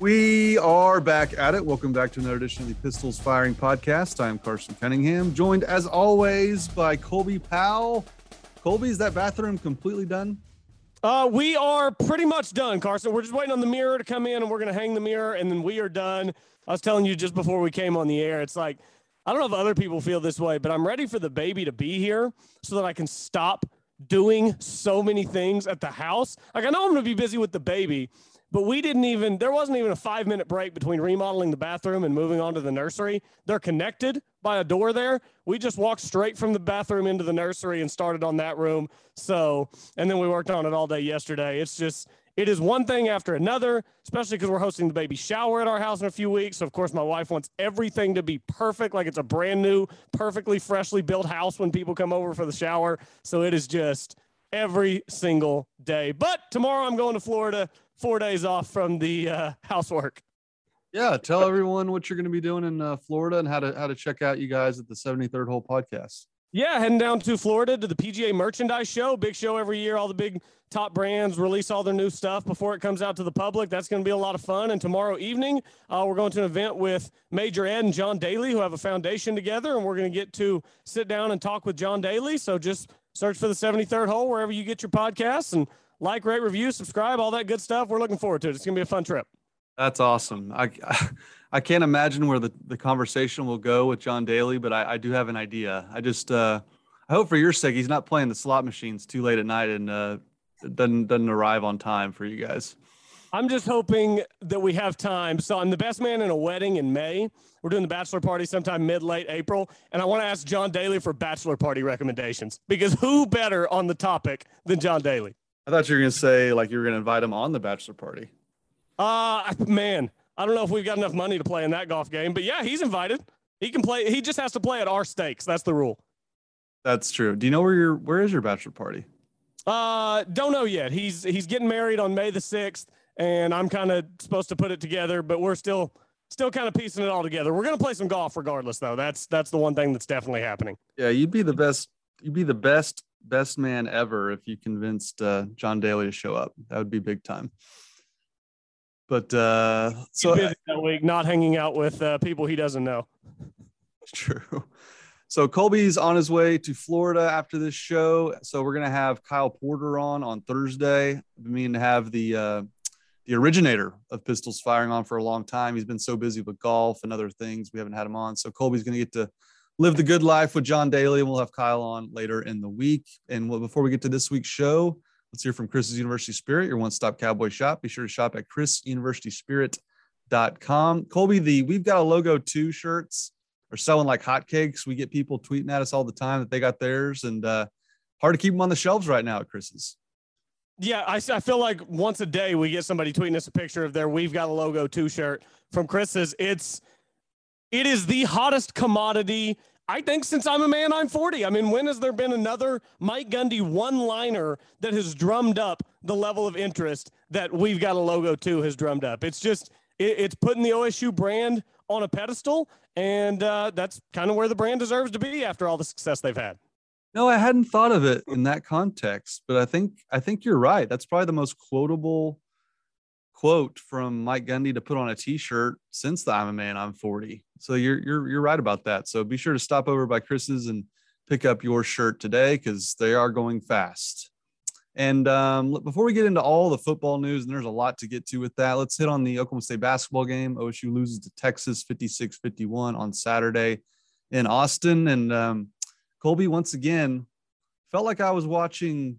We are back at it. Welcome back to another edition of the Pistols Firing Podcast. I'm Carson Cunningham, joined as always by Colby Powell. Colby, is that bathroom completely done? Uh, we are pretty much done, Carson. We're just waiting on the mirror to come in, and we're gonna hang the mirror, and then we are done. I was telling you just before we came on the air, it's like I don't know if other people feel this way, but I'm ready for the baby to be here so that I can stop doing so many things at the house. Like I know I'm gonna be busy with the baby, but we didn't even there wasn't even a five minute break between remodeling the bathroom and moving on to the nursery. They're connected by a door there. We just walked straight from the bathroom into the nursery and started on that room. So and then we worked on it all day yesterday. It's just it is one thing after another especially because we're hosting the baby shower at our house in a few weeks. So of course my wife wants everything to be perfect like it's a brand new perfectly freshly built house when people come over for the shower. So it is just every single day. But tomorrow i'm going to florida four days off from the uh, housework. Yeah, tell everyone what you're going to be doing in uh, Florida and how to how to check out you guys at the 73rd Hole Podcast. Yeah, heading down to Florida to the PGA Merchandise Show, big show every year. All the big top brands release all their new stuff before it comes out to the public. That's going to be a lot of fun. And tomorrow evening, uh, we're going to an event with Major Ed and John Daly, who have a foundation together, and we're going to get to sit down and talk with John Daly. So just search for the 73rd Hole wherever you get your podcasts and like, rate, review, subscribe, all that good stuff. We're looking forward to it. It's going to be a fun trip. That's awesome. I, I can't imagine where the, the conversation will go with John Daly, but I, I do have an idea. I just, uh, I hope for your sake, he's not playing the slot machines too late at night and uh, doesn't, doesn't arrive on time for you guys. I'm just hoping that we have time. So I'm the best man in a wedding in May. We're doing the bachelor party sometime mid late April. And I want to ask John Daly for bachelor party recommendations because who better on the topic than John Daly? I thought you were going to say like you were going to invite him on the bachelor party. Uh, man, I don't know if we've got enough money to play in that golf game, but yeah, he's invited. He can play. He just has to play at our stakes. That's the rule. That's true. Do you know where your where is your bachelor party? Uh, don't know yet. He's he's getting married on May the sixth, and I'm kind of supposed to put it together, but we're still still kind of piecing it all together. We're gonna play some golf regardless, though. That's that's the one thing that's definitely happening. Yeah, you'd be the best. You'd be the best best man ever if you convinced uh, John Daly to show up. That would be big time. But uh, so busy that week, not hanging out with uh, people he doesn't know. True. So Colby's on his way to Florida after this show. So we're gonna have Kyle Porter on on Thursday. I mean to have the uh, the originator of pistols firing on for a long time. He's been so busy with golf and other things we haven't had him on. So Colby's gonna get to live the good life with John Daly, and we'll have Kyle on later in the week. And before we get to this week's show, let's hear from Chris's University Spirit, your one-stop cowboy shop. Be sure to shop at chrisuniversityspirit.com. Colby, the we've got a logo two shirts are selling like hotcakes. We get people tweeting at us all the time that they got theirs, and uh, hard to keep them on the shelves right now at Chris's. Yeah, I, I feel like once a day we get somebody tweeting us a picture of their "We've Got a Logo" two shirt from Chris's. It's it is the hottest commodity. I think since I'm a man, I'm 40. I mean, when has there been another Mike Gundy one liner that has drummed up the level of interest that we've got a logo too has drummed up? It's just, it, it's putting the OSU brand on a pedestal. And uh, that's kind of where the brand deserves to be after all the success they've had. No, I hadn't thought of it in that context, but I think I think you're right. That's probably the most quotable quote from Mike Gundy to put on a t-shirt since the I'm a man, I'm 40. So you're you're you're right about that. So be sure to stop over by Chris's and pick up your shirt today because they are going fast. And um, before we get into all the football news, and there's a lot to get to with that, let's hit on the Oklahoma State basketball game. OSU loses to Texas 56 51 on Saturday in Austin. And um, Colby, once again, felt like I was watching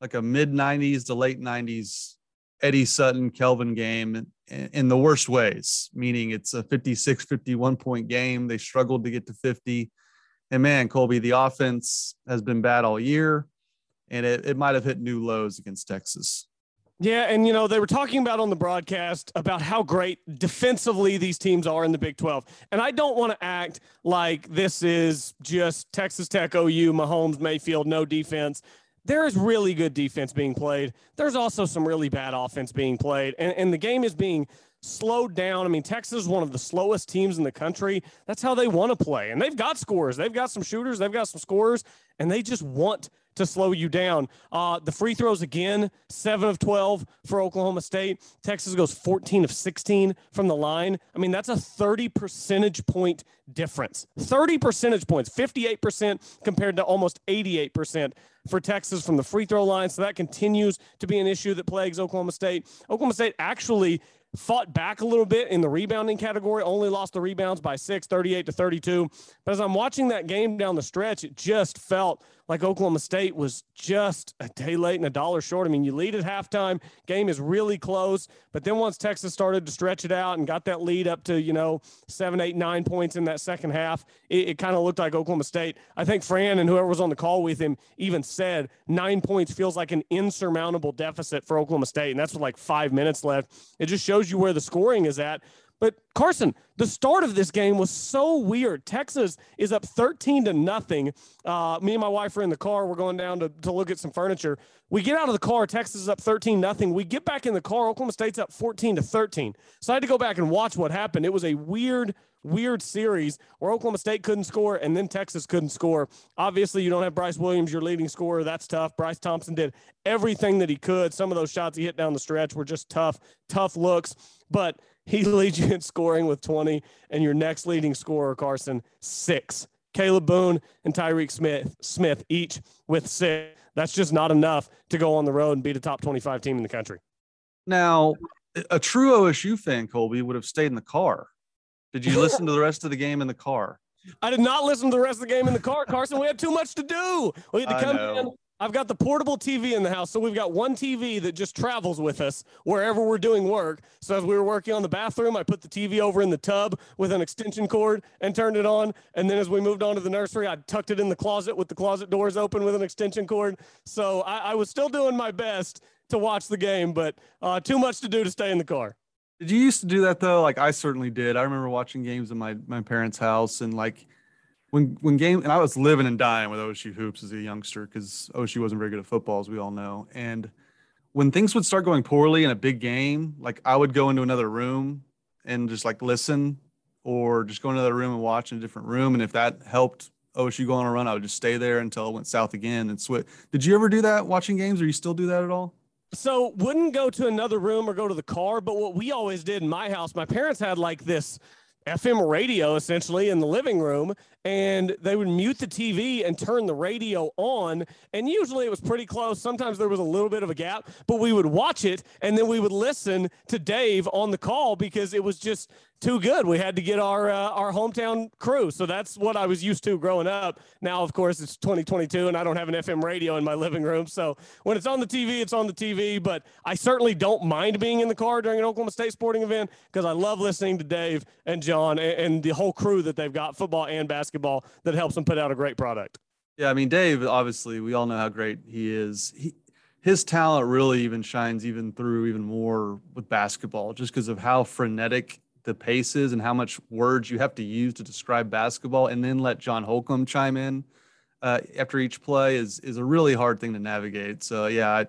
like a mid 90s to late 90s Eddie Sutton Kelvin game in, the worst ways, meaning it's a 56 51 point game. They struggled to get to 50. And man, Colby, the offense has been bad all year, and it, it might have hit new lows against Texas. Yeah, and you know, they were talking about on the broadcast about how great defensively these teams are in the Big 12. And I don't want to act like this is just Texas Tech, OU, Mahomes, Mayfield, no defense. There is really good defense being played. There's also some really bad offense being played. And, and the game is being slowed down. I mean, Texas is one of the slowest teams in the country. That's how they want to play. And they've got scores, they've got some shooters, they've got some scorers, and they just want to slow you down. Uh, the free throws again, seven of 12 for Oklahoma State. Texas goes 14 of 16 from the line. I mean, that's a 30 percentage point difference. 30 percentage points, 58% compared to almost 88% for Texas from the free throw line. So that continues to be an issue that plagues Oklahoma State. Oklahoma State actually fought back a little bit in the rebounding category, only lost the rebounds by six, 38 to 32. But as I'm watching that game down the stretch, it just felt like Oklahoma State was just a day late and a dollar short. I mean, you lead at halftime, game is really close, but then once Texas started to stretch it out and got that lead up to, you know, seven, eight, nine points in that second half, it, it kind of looked like Oklahoma State. I think Fran and whoever was on the call with him even said nine points feels like an insurmountable deficit for Oklahoma State. And that's with like five minutes left. It just shows you where the scoring is at. But Carson, the start of this game was so weird. Texas is up 13 to nothing. Uh, me and my wife are in the car. We're going down to, to look at some furniture. We get out of the car. Texas is up 13 nothing. We get back in the car. Oklahoma State's up 14 to 13. So I had to go back and watch what happened. It was a weird, weird series where Oklahoma State couldn't score and then Texas couldn't score. Obviously, you don't have Bryce Williams, your leading scorer. That's tough. Bryce Thompson did everything that he could. Some of those shots he hit down the stretch were just tough, tough looks. But he leads you in scoring with 20, and your next leading scorer, Carson, six. Kalib Boone and Tyreek Smith, Smith each with six. That's just not enough to go on the road and beat a top 25 team in the country. Now, a true OSU fan, Colby, would have stayed in the car. Did you listen to the rest of the game in the car? I did not listen to the rest of the game in the car, Carson. We had too much to do. We had to come in, I've got the portable TV in the house. So we've got one TV that just travels with us wherever we're doing work. So as we were working on the bathroom, I put the TV over in the tub with an extension cord and turned it on. And then as we moved on to the nursery, I tucked it in the closet with the closet doors open with an extension cord. So I, I was still doing my best to watch the game, but uh, too much to do to stay in the car. Did you used to do that though? Like I certainly did. I remember watching games in my my parents' house and like when when game and I was living and dying with OSU hoops as a youngster because OSU wasn't very good at football, as we all know. And when things would start going poorly in a big game, like I would go into another room and just like listen, or just go into another room and watch in a different room. And if that helped OSU go on a run, I would just stay there until it went south again and switch. Did you ever do that watching games, or you still do that at all? So wouldn't go to another room or go to the car, but what we always did in my house, my parents had like this FM radio essentially in the living room, and they would mute the TV and turn the radio on. And usually it was pretty close. Sometimes there was a little bit of a gap, but we would watch it and then we would listen to Dave on the call because it was just too good. We had to get our uh, our hometown crew. So that's what I was used to growing up. Now, of course, it's 2022 and I don't have an FM radio in my living room. So when it's on the TV, it's on the TV. But I certainly don't mind being in the car during an Oklahoma State sporting event because I love listening to Dave and John and, and the whole crew that they've got, football and basketball, that helps them put out a great product. Yeah, I mean, Dave, obviously, we all know how great he is. He, his talent really even shines even through even more with basketball just because of how frenetic the pace is and how much words you have to use to describe basketball, and then let John Holcomb chime in uh, after each play is is a really hard thing to navigate. So yeah, I,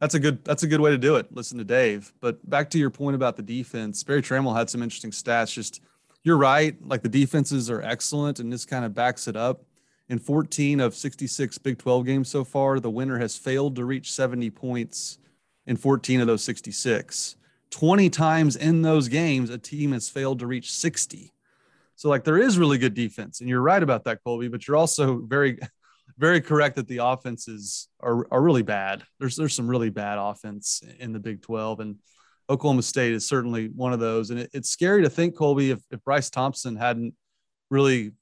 that's a good that's a good way to do it. Listen to Dave. But back to your point about the defense, Berry Tramel had some interesting stats. Just you're right, like the defenses are excellent, and this kind of backs it up. In 14 of 66 Big 12 games so far, the winner has failed to reach 70 points in 14 of those 66. 20 times in those games, a team has failed to reach 60. So, like, there is really good defense. And you're right about that, Colby, but you're also very, very correct that the offenses are, are really bad. There's, there's some really bad offense in the Big 12. And Oklahoma State is certainly one of those. And it, it's scary to think, Colby, if, if Bryce Thompson hadn't really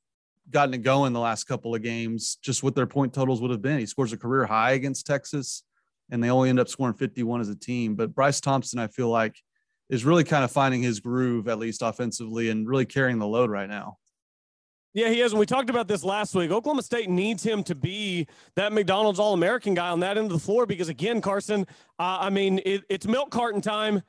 gotten it going the last couple of games, just what their point totals would have been. He scores a career high against Texas and they only end up scoring 51 as a team. But Bryce Thompson, I feel like, is really kind of finding his groove, at least offensively, and really carrying the load right now. Yeah, he is. And we talked about this last week. Oklahoma State needs him to be that McDonald's All American guy on that end of the floor because, again, Carson, uh, I mean, it, it's milk carton time.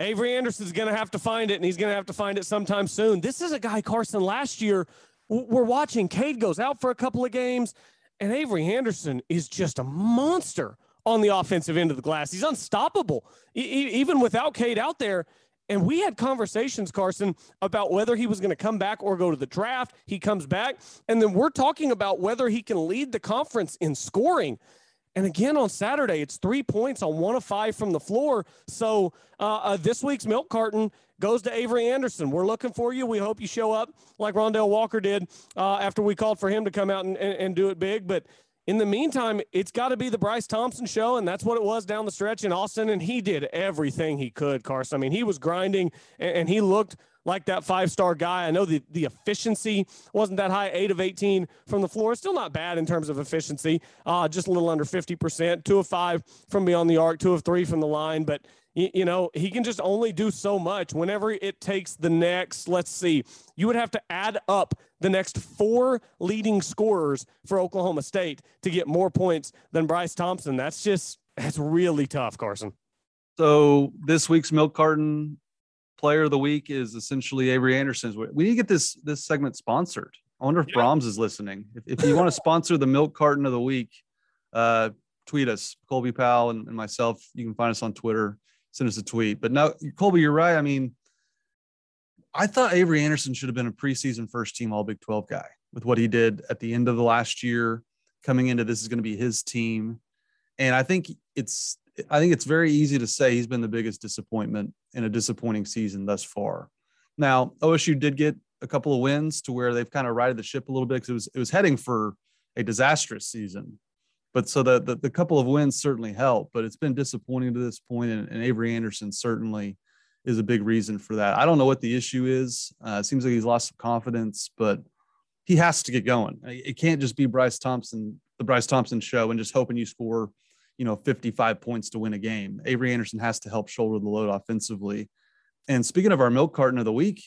Avery Anderson's going to have to find it, and he's going to have to find it sometime soon. This is a guy, Carson, last year, we're watching. Cade goes out for a couple of games, and Avery Anderson is just a monster on the offensive end of the glass. He's unstoppable, e- even without Cade out there. And we had conversations, Carson, about whether he was going to come back or go to the draft. He comes back. And then we're talking about whether he can lead the conference in scoring. And again on Saturday, it's three points on one of five from the floor. So uh, uh, this week's milk carton goes to Avery Anderson. We're looking for you. We hope you show up like Rondel Walker did uh, after we called for him to come out and, and, and do it big. But in the meantime, it's got to be the Bryce Thompson show, and that's what it was down the stretch in Austin. And he did everything he could, Carson. I mean, he was grinding, and, and he looked like that five star guy. I know the, the efficiency wasn't that high, eight of 18 from the floor. Still not bad in terms of efficiency, uh, just a little under 50%, two of five from beyond the arc, two of three from the line. But you know, he can just only do so much whenever it takes the next, let's see, you would have to add up the next four leading scorers for Oklahoma State to get more points than Bryce Thompson. That's just, that's really tough, Carson. So this week's milk carton player of the week is essentially Avery Anderson's. We need to get this, this segment sponsored. I wonder if yeah. Braum's is listening. If, if you want to sponsor the milk carton of the week, uh, tweet us, Colby Powell and, and myself. You can find us on Twitter send us a tweet. But now, Colby, you're right. I mean, I thought Avery Anderson should have been a preseason first team All Big 12 guy with what he did at the end of the last year. Coming into this is going to be his team, and I think it's I think it's very easy to say he's been the biggest disappointment in a disappointing season thus far. Now OSU did get a couple of wins to where they've kind of righted the ship a little bit because it was it was heading for a disastrous season but so the, the, the couple of wins certainly help, but it's been disappointing to this point, and, and, Avery Anderson certainly is a big reason for that. I don't know what the issue is. Uh, it seems like he's lost some confidence, but he has to get going. It can't just be Bryce Thompson, the Bryce Thompson show, and just hoping you score, you know, 55 points to win a game. Avery Anderson has to help shoulder the load offensively. And speaking of our milk carton of the week,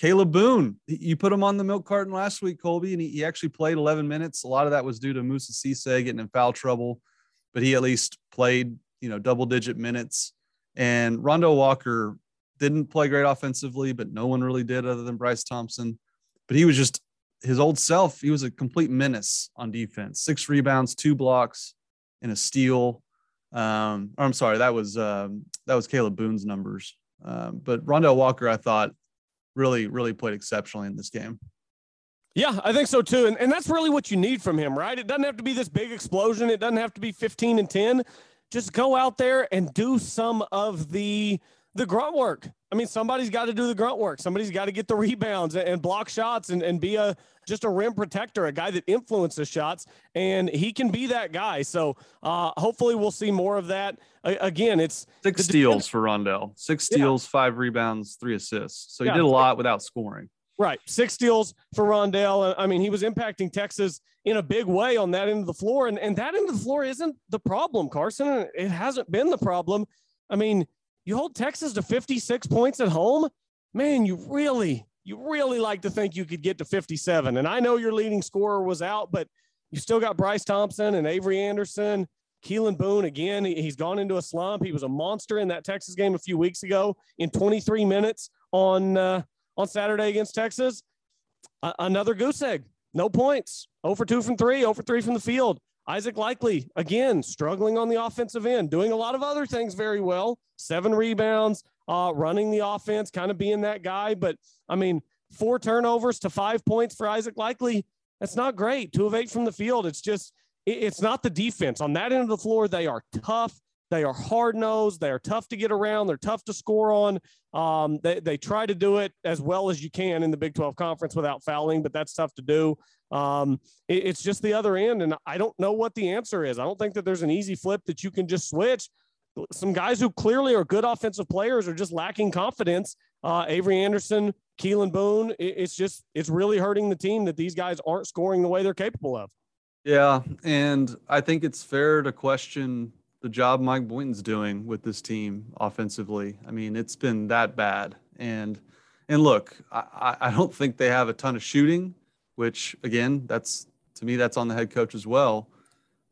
Kalib Boone, you put him on the milk carton last week, Colby, and he, he actually played 11 minutes. A lot of that was due to Moussa Cisse getting in foul trouble, but he at least played, you know, double digit minutes. And Rondo Walker didn't play great offensively, but no one really did other than Bryce Thompson. But he was just his old self. He was a complete menace on defense. Six rebounds, two blocks, and a steal. Um, I'm sorry, that was um, that was Kalib Boone's numbers. Um, but Rondel Walker, I thought really, really played exceptionally in this game. Yeah, I think so too. And, and that's really what you need from him, right? It doesn't have to be this big explosion. It doesn't have to be 15 and 10. Just go out there and do some of the the grunt work. I mean, somebody's got to do the grunt work. Somebody's got to get the rebounds and, block shots and, and be a just a rim protector, a guy that influences shots, and he can be that guy. So uh, hopefully we'll see more of that. again, it's six steals for Rondel, six steals, yeah. five rebounds, three assists. So he yeah. did a lot without scoring. Right, six steals for Rondel. I mean, he was impacting Texas in a big way on that end of the floor, and and that end of the floor isn't the problem, Carson. It hasn't been the problem. I mean, you hold Texas to 56 points at home, man, you really, you really like to think you could get to 57. And I know your leading scorer was out, but you still got Bryce Thompson and Avery Anderson. Kalib Boone, again, he's gone into a slump. He was a monster in that Texas game a few weeks ago in 23 minutes on uh, on Saturday against Texas. Another goose egg, no points, 0 for 2 from 3, 0 for 3 from the field. Isaac Likekele, again, struggling on the offensive end, doing a lot of other things very well. Seven rebounds, uh, running the offense, kind of being that guy. But I mean, four turnovers to five points for Isaac Likekele, That's not great. Two of eight from the field. It's just, it's not the defense. On that end of the floor, they are tough. They are hard nosed. They are tough to get around. They're tough to score on. Um, they, they try to do it as well as you can in the Big 12 conference without fouling, but that's tough to do. Um, it, it's just the other end. And I don't know what the answer is. I don't think that there's an easy flip that you can just switch. Some guys who clearly are good offensive players are just lacking confidence. Uh, Avery Anderson, Kalib Boone, it, it's just, it's really hurting the team that these guys aren't scoring the way they're capable of. Yeah. And I think it's fair to question the job Mike Boynton's doing with this team offensively. I mean, it's been that bad. And, and look, I, I don't think they have a ton of shooting which again, that's to me, that's on the head coach as well.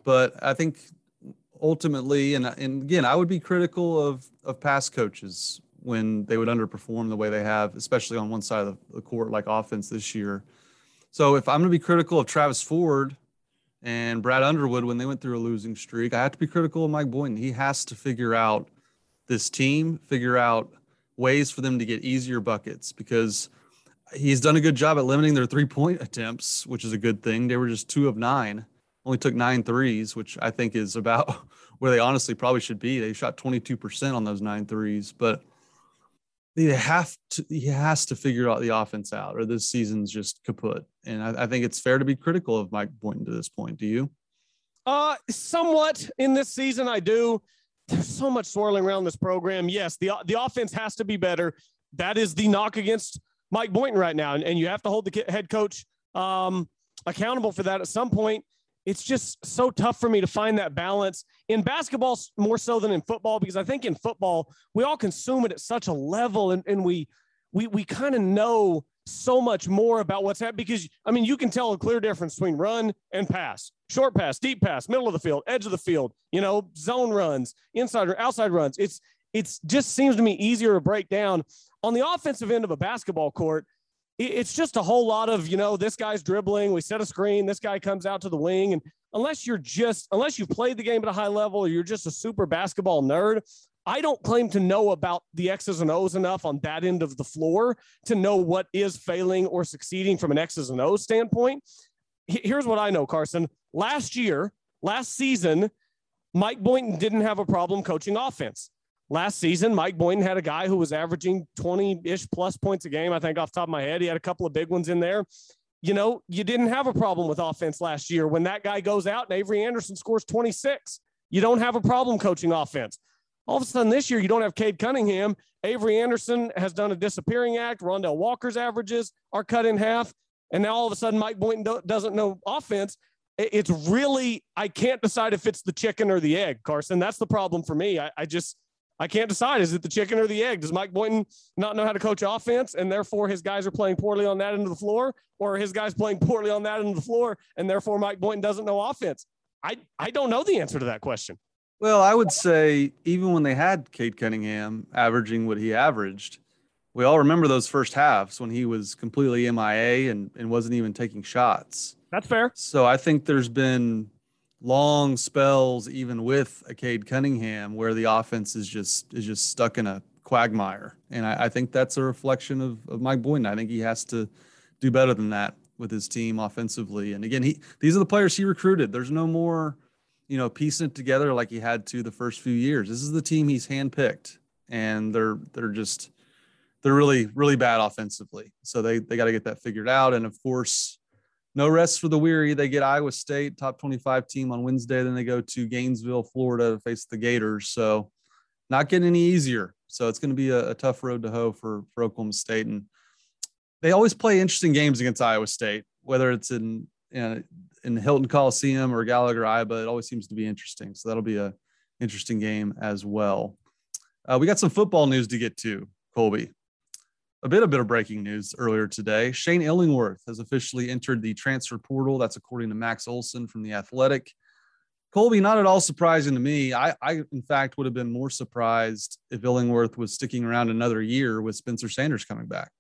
But I think ultimately, and, and again, I would be critical of, of past coaches when they would underperform the way they have, especially on one side of the court, like offense this year. So if I'm going to be critical of Travis Ford and Brad Underwood when they went through a losing streak, I have to be critical of Mike Boynton. He has to figure out this team, figure out ways for them to get easier buckets because he's done a good job at limiting their three point attempts, which is a good thing. They were just two of nine, only took nine threes, which I think is about where they honestly probably should be. They shot 22% on those nine threes, but they have to, he has to figure out the offense out or this season's just kaput. And I, I think it's fair to be critical of Mike Boynton to this point. Do you? Uh, somewhat in this season, I do. There's so much swirling around this program. Yes, the the offense has to be better. That is the knock against Mike Boynton right now, and, and you have to hold the head coach um, accountable for that at some point. It's just so tough for me to find that balance in basketball more so than in football because I think in football we all consume it at such a level and, and we we we kind of know so much more about what's happening because I mean you can tell a clear difference between run and pass, short pass, deep pass, middle of the field, edge of the field, you know, zone runs, inside or outside runs. It's it's just seems to me easier to break down on the offensive end of a basketball court, it's just a whole lot of, you know, this guy's dribbling, we set a screen, this guy comes out to the wing. And unless you're just, unless you've played the game at a high level or you're just a super basketball nerd, I don't claim to know about the X's and O's enough on that end of the floor to know what is failing or succeeding from an X's and O's standpoint. Here's what I know, Carson. Last year, last season, Mike Boynton didn't have a problem coaching offense last season, Mike Boynton had a guy who was averaging 20 ish plus points a game. I think off top of my head, he had a couple of big ones in there. You know, you didn't have a problem with offense last year when that guy goes out and Avery Anderson scores 26. You don't have a problem coaching offense. All of a sudden this year, you don't have Cade Cunningham. Avery Anderson has done a disappearing act. Rondel Walker's averages are cut in half. And now all of a sudden, Mike Boynton do- doesn't know offense. It's really, I can't decide if it's the chicken or the egg, Carson. That's the problem for me. I, I just, I can't decide. Is it the chicken or the egg? Does Mike Boynton not know how to coach offense and therefore his guys are playing poorly on that end of the floor? Or his guys playing poorly on that end of the floor and therefore Mike Boynton doesn't know offense? I, I don't know the answer to that question. Well, I would say even when they had Cade Cunningham averaging what he averaged, we all remember those first halves when he was completely MIA and, and wasn't even taking shots. That's fair. So I think there's been long spells, even with a Cade Cunningham, where the offense is just is just stuck in a quagmire. And I, I think that's a reflection of, of Mike Boynton. I think he has to do better than that with his team offensively. And again, he these are the players he recruited. There's no more, you know, piecing it together like he had to the first few years. This is the team he's handpicked, and they're they're just they're really really bad offensively. So they they got to get that figured out. And of course, no rest for the weary. They get Iowa State, top 25 team on Wednesday. Then they go to Gainesville, Florida to face the Gators. So not getting any easier. So it's going to be a, a tough road to hoe for, for Oklahoma State. And they always play interesting games against Iowa State, whether it's in, in, in Hilton Coliseum or Gallagher Iba. It always seems to be interesting. So that'll be a interesting game as well. Uh, we got some football news to get to, Colby a bit a bit of breaking news earlier today. Shane Illingworth has officially entered the transfer portal. That's according to Max Olson from the Athletic. Colby, not at all surprising to me. I, I, in fact, would have been more surprised if Illingworth was sticking around another year with Spencer Sanders coming back.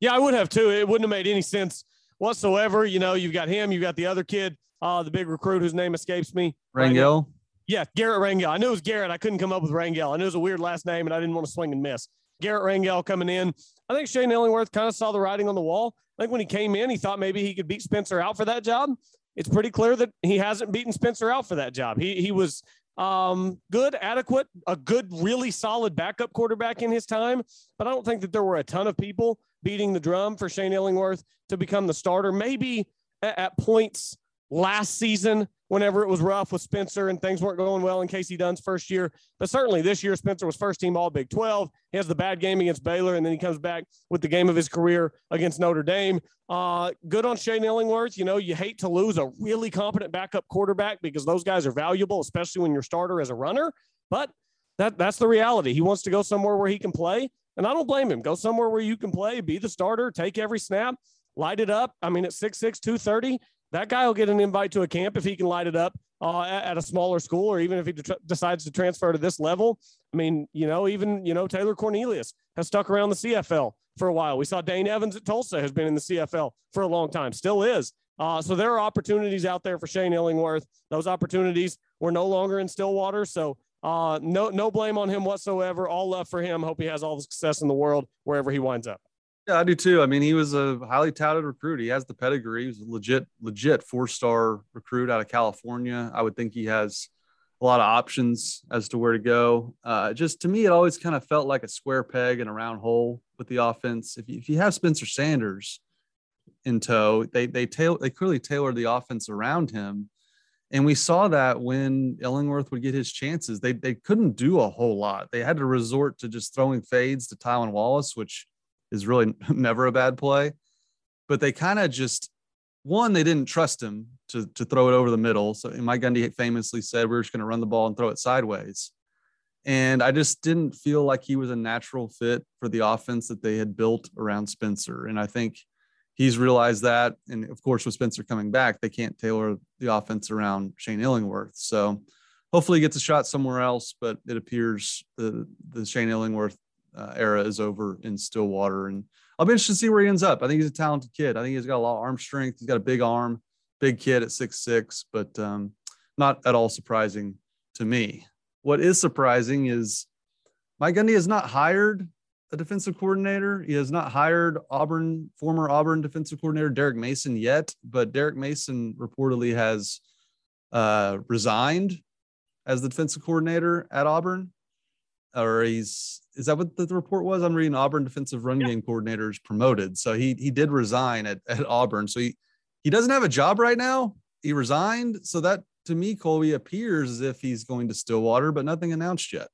Yeah, I would have too. It wouldn't have made any sense whatsoever. You know, you've got him, you've got the other kid, uh, the big recruit whose name escapes me. Rangel. Yeah, Garrett Rangel. I knew it was Garrett. I couldn't come up with Rangel. I knew it was a weird last name, and I didn't want to swing and miss. Garrett Rangel coming in. I think Shane Illingworth kind of saw the writing on the wall. I think when he came in, he thought maybe he could beat Spencer out for that job. It's pretty clear that he hasn't beaten Spencer out for that job. He he was um, good, adequate, a good, really solid backup quarterback in his time. But I don't think that there were a ton of people beating the drum for Shane Illingworth to become the starter. Maybe at, at points last season whenever it was rough with Spencer and things weren't going well in Kasey Dunn's first year. But certainly this year, Spencer was first team All Big 12. He has the bad game against Baylor, and then he comes back with the game of his career against Notre Dame. Uh, good on Shane Illingworth. You know, you hate to lose a really competent backup quarterback because those guys are valuable, especially when your starter is a runner. But that, that's the reality. He wants to go somewhere where he can play. And I don't blame him. Go somewhere where you can play, be the starter, take every snap. light it up. I mean, at 6'6, 230, that guy will get an invite to a camp if he can light it up uh, at, a smaller school, or even if he de- decides to transfer to this level. I mean, you know, even, you know, Taylor Cornelius has stuck around the CFL for a while. We saw Dane Evans at Tulsa has been in the CFL for a long time, still is. Uh, so there are opportunities out there for Shane Illingworth. Those opportunities were no longer in Stillwater. So uh, no, no blame on him whatsoever. All love for him. Hope he has all the success in the world wherever he winds up. Yeah, I do too. I mean, he was a highly touted recruit. He has the pedigree. He was a legit, legit four star recruit out of California. I would think he has a lot of options as to where to go. Uh, just to me, it always kind of felt like a square peg in a round hole with the offense. If you, if you have Spencer Sanders in tow, they they tail they clearly tailored the offense around him, and we saw that when Illingworth would get his chances, they they couldn't do a whole lot. They had to resort to just throwing fades to Tylan Wallace, which is really never a bad play. But they kind of just one, they didn't trust him to, to throw it over the middle. So Mike Gundy famously said, we're just going to run the ball and throw it sideways. And I just didn't feel like he was a natural fit for the offense that they had built around Spencer. And I think he's realized that. And of course, with Spencer coming back, they can't tailor the offense around Shane Illingworth. So hopefully he gets a shot somewhere else, but it appears the, the Shane Illingworth uh, era is over in Stillwater. And I'll be interested to see where he ends up. I think he's a talented kid. I think he's got a lot of arm strength. He's got a big arm, big kid at six six, but um, not at all surprising to me. What is surprising is Mike Gundy has not hired a defensive coordinator. He has not hired Auburn, former Auburn defensive coordinator Derek Mason yet, but Derek Mason reportedly has uh, resigned as the defensive coordinator at Auburn or he's is that what the report was? I'm reading Auburn defensive run yeah. game coordinators promoted. So he he did resign at, at Auburn. So he he doesn't have a job right now. He resigned. So that to me, Colby appears as if he's going to Stillwater, but nothing announced yet.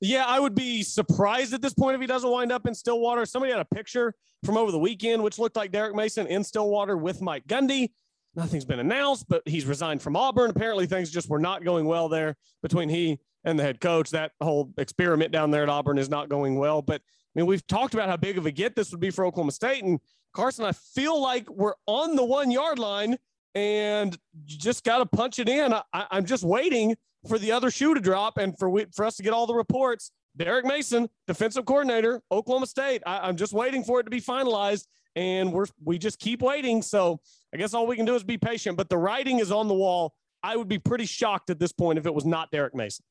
Yeah, I would be surprised at this point if he doesn't wind up in Stillwater. Somebody had a picture from over the weekend, which looked like Derek Mason in Stillwater with Mike Gundy. Nothing's been announced, but he's resigned from Auburn. Apparently, things just were not going well there between he and the head coach. That whole experiment down there at Auburn is not going well. But I mean, we've talked about how big of a get this would be for Oklahoma State. And Carson, I feel like we're on the one yard line and you just got to punch it in. I, am just waiting for the other shoe to drop and for we, for us to get all the reports. Derek Mason, defensive coordinator, Oklahoma State. I, I'm just waiting for it to be finalized, and we're we just keep waiting. So I guess all we can do is be patient. But the writing is on the wall. I would be pretty shocked at this point if it was not Derek Mason.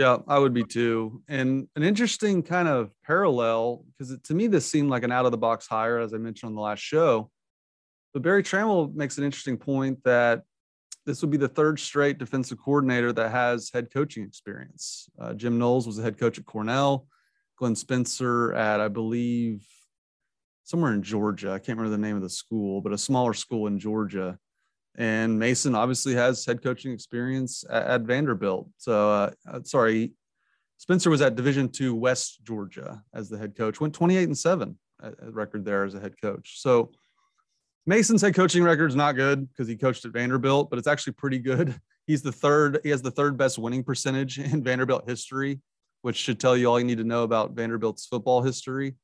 Yeah, I would be too. And an interesting kind of parallel, because to me, this seemed like an out of the box hire, as I mentioned on the last show. But Berry Tramel makes an interesting point that this would be the third straight defensive coordinator that has head coaching experience. Uh, Jim Knowles was a head coach at Cornell, Glenn Spencer at, I believe, somewhere in Georgia. I can't remember the name of the school, but a smaller school in Georgia. And Mason obviously has head coaching experience at, at Vanderbilt. So, uh, uh, sorry, Spencer was at Division two West Georgia as the head coach. Went 28 and seven at, at record there as a head coach. So, Mason's head coaching record is not good because he coached at Vanderbilt, but it's actually pretty good. He's the third. He has the third best winning percentage in Vanderbilt history, which should tell you all you need to know about Vanderbilt's football history.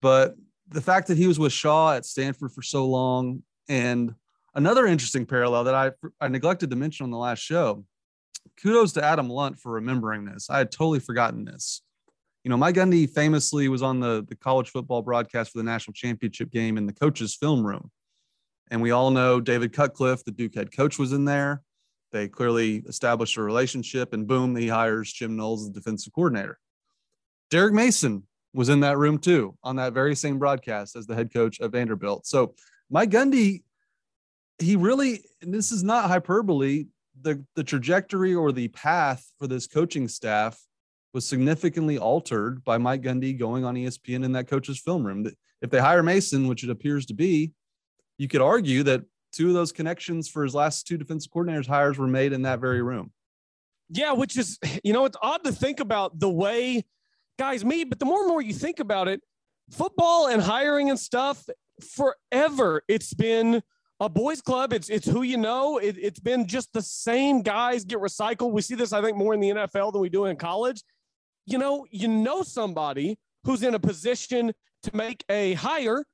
But the fact that he was with Shaw at Stanford for so long and Another interesting parallel that I, I neglected to mention on the last show. Kudos to Adam Lunt for remembering this. I had totally forgotten this. You know, Mike Gundy famously was on the, the college football broadcast for the national championship game in the coach's film room. And we all know David Cutcliffe, the Duke head coach, was in there. They clearly established a relationship, and boom, he hires Jim Knowles as defensive coordinator. Derek Mason was in that room too on that very same broadcast as the head coach of Vanderbilt. So Mike Gundy he really, and this is not hyperbole, the, the trajectory or the path for this coaching staff was significantly altered by Mike Gundy going on ESPN in that coach's film room. If they hire Mason, which it appears to be, you could argue that two of those connections for his last two defensive coordinators hires were made in that very room. Yeah, which is, you know, it's odd to think about the way guys meet, but the more and more you think about it, football and hiring and stuff, forever it's been a boys club it's it's who you know it, it's been just the same guys get recycled we see this i think more in the nfl than we do in college you know you know somebody who's in a position to make a hire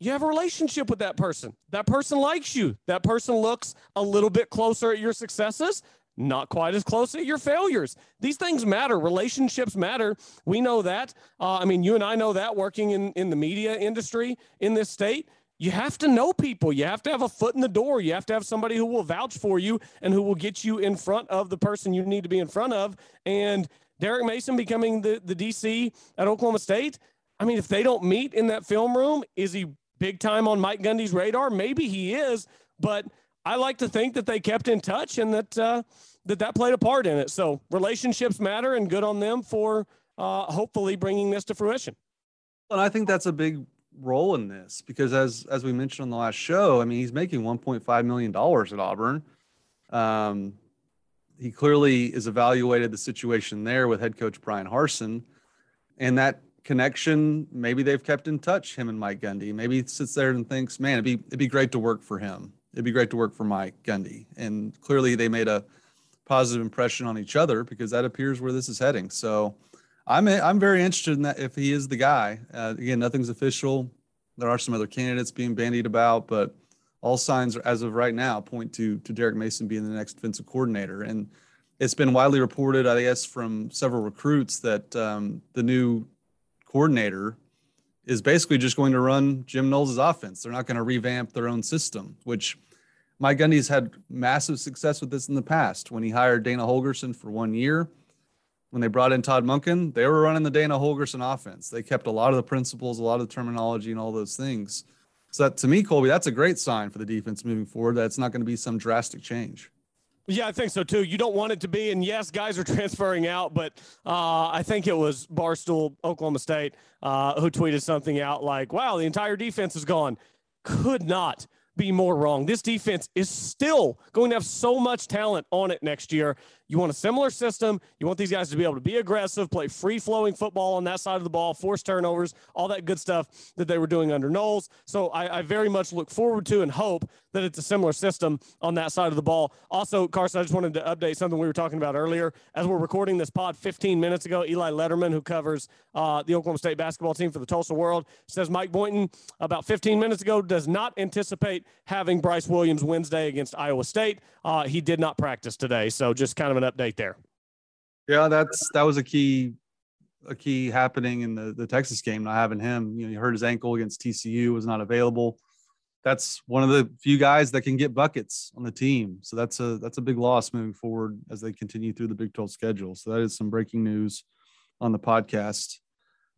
you have a relationship with that person. That person likes you. That person looks a little bit closer at your successes, not quite as close at your failures. These things matter. Relationships matter. We know that. Uh, I mean, you and I know that working in, in the media industry in this state. You have to know people. You have to have a foot in the door. You have to have somebody who will vouch for you and who will get you in front of the person you need to be in front of. And Derek Mason becoming the, the DC at Oklahoma State. I mean, if they don't meet in that film room, is he big time on Mike Gundy's radar? Maybe he is, but I like to think that they kept in touch and that uh, that that played a part in it. So relationships matter, and good on them for uh, hopefully bringing this to fruition. And I think that's a big role in this because, as as we mentioned on the last show, I mean, he's making 1.5 million dollars at Auburn. Um, he clearly is evaluated the situation there with head coach Bryan Harsin, and that connection. Maybe they've kept in touch, him and Mike Gundy. Maybe he sits there and thinks, man, it'd be it'd be great to work for him. It'd be great to work for Mike Gundy. And clearly they made a positive impression on each other because that appears where this is heading. So I'm I'm very interested in that if he is the guy. Uh, again, nothing's official. There are some other candidates being bandied about, but all signs as of right now point to to Derek Mason being the next defensive coordinator. And it's been widely reported, I guess, from several recruits that um, the new coordinator is basically just going to run Jim Knowles' offense. They're not going to revamp their own system, which Mike Gundy's had massive success with this in the past. When he hired Dana Holgorsen for one year, when they brought in Todd Monken, they were running the Dana Holgorsen offense. They kept a lot of the principles, a lot of the terminology, and all those things. So that, to me, Colby, that's a great sign for the defense moving forward. That it's not going to be some drastic change. Yeah, I think so too. You don't want it to be, and yes, guys are transferring out, but uh, I think it was Barstool, Oklahoma State, uh, who tweeted something out like, "Wow, the entire defense is gone." Could not be more wrong. This defense is still going to have so much talent on it next year. You want a similar system. You want these guys to be able to be aggressive, play free flowing football on that side of the ball, force turnovers, all that good stuff that they were doing under Knowles. So I, I very much look forward to and hope that it's a similar system on that side of the ball. Also, Carson, I just wanted to update something we were talking about earlier. As we're recording this pod 15 minutes ago, Eli Lederman, who covers uh, the Oklahoma State basketball team for the Tulsa World, says Mike Boynton about 15 minutes ago does not anticipate having Bryce Williams Wednesday against Iowa State. Uh, he did not practice today. So just kind of an update there. Yeah, that's that was a key a key happening in the the Texas game. Not having him, you know, he hurt his ankle against TCU, was not available. That's one of the few guys that can get buckets on the team. So that's a that's a big loss moving forward as they continue through the Big 12 schedule. So that is some breaking news on the podcast.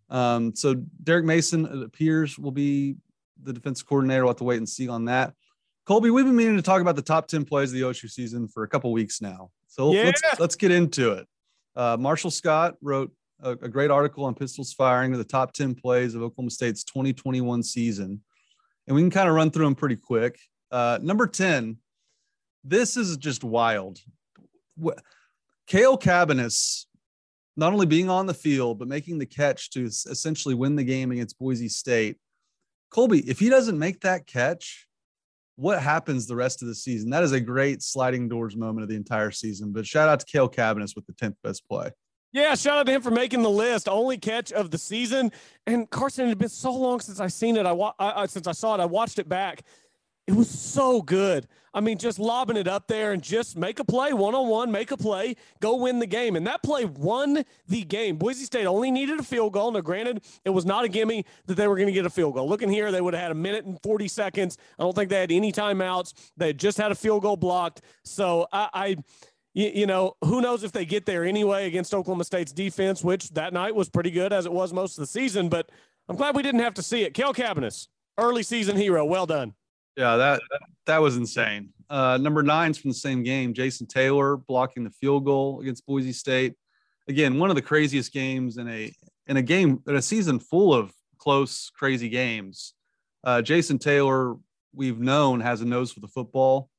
Um, so Derek Mason it appears will be the defensive coordinator. We'll have to wait and see on that. Colby, we've been meaning to talk about the top 10 plays of the OSU season for a couple weeks now. So yeah. let's let's get into it. Uh, Marshall Scott wrote a, a, great article on pistols firing of the top 10 plays of Oklahoma State's 2021 season. And we can kind of run through them pretty quick. Uh, number 10, this is just wild. Cale Cabbiness, not only being on the field, but making the catch to essentially win the game against Boise State. Colby, if he doesn't make that catch, what happens the rest of the season? That is a great sliding doors moment of the entire season. But shout out to Cale Cabbiness with the 10th best play. Yeah, shout out to him for making the list. Only catch of the season. And Carson, it had been so long since I seen it. I, wa- I, I since I saw it, I watched it back. It was so good. I mean, just lobbing it up there and just make a play one on one, make a play, go win the game. And that play won the game. Boise State only needed a field goal. Now, granted, it was not a gimme that they were going to get a field goal. Looking here, they would have had a minute and 40 seconds. I don't think they had any timeouts. They just had a field goal blocked. So I, I you, you, know, who knows if they get there anyway against Oklahoma State's defense, which that night was pretty good as it was most of the season. But I'm glad we didn't have to see it. Cale Cabbiness, early season hero. Well done. Yeah, that that was insane. Uh, number nine's from the same game. Jason Taylor blocking the field goal against Boise State. Again, one of the craziest games in a in a game in a season full of close, crazy games. Uh, Jason Taylor, we've known, has a nose for the football,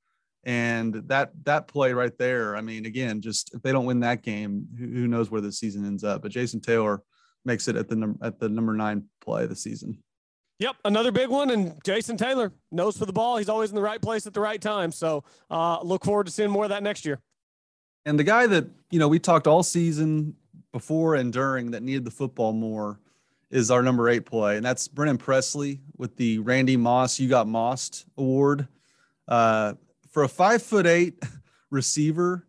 and that that play right there. I mean, again, just if they don't win that game, who, who knows where the season ends up? But Jason Taylor makes it at the num- at the number nine play of the season. Yep, another big one, and Jason Taylor knows for the ball. He's always in the right place at the right time. So uh, look forward to seeing more of that next year. And the guy that you know we talked all season before and during that needed the football more is our number eight play, and that's Brennan Presley with the Randy Moss You Got Mossed award. Uh, for a five foot eight receiver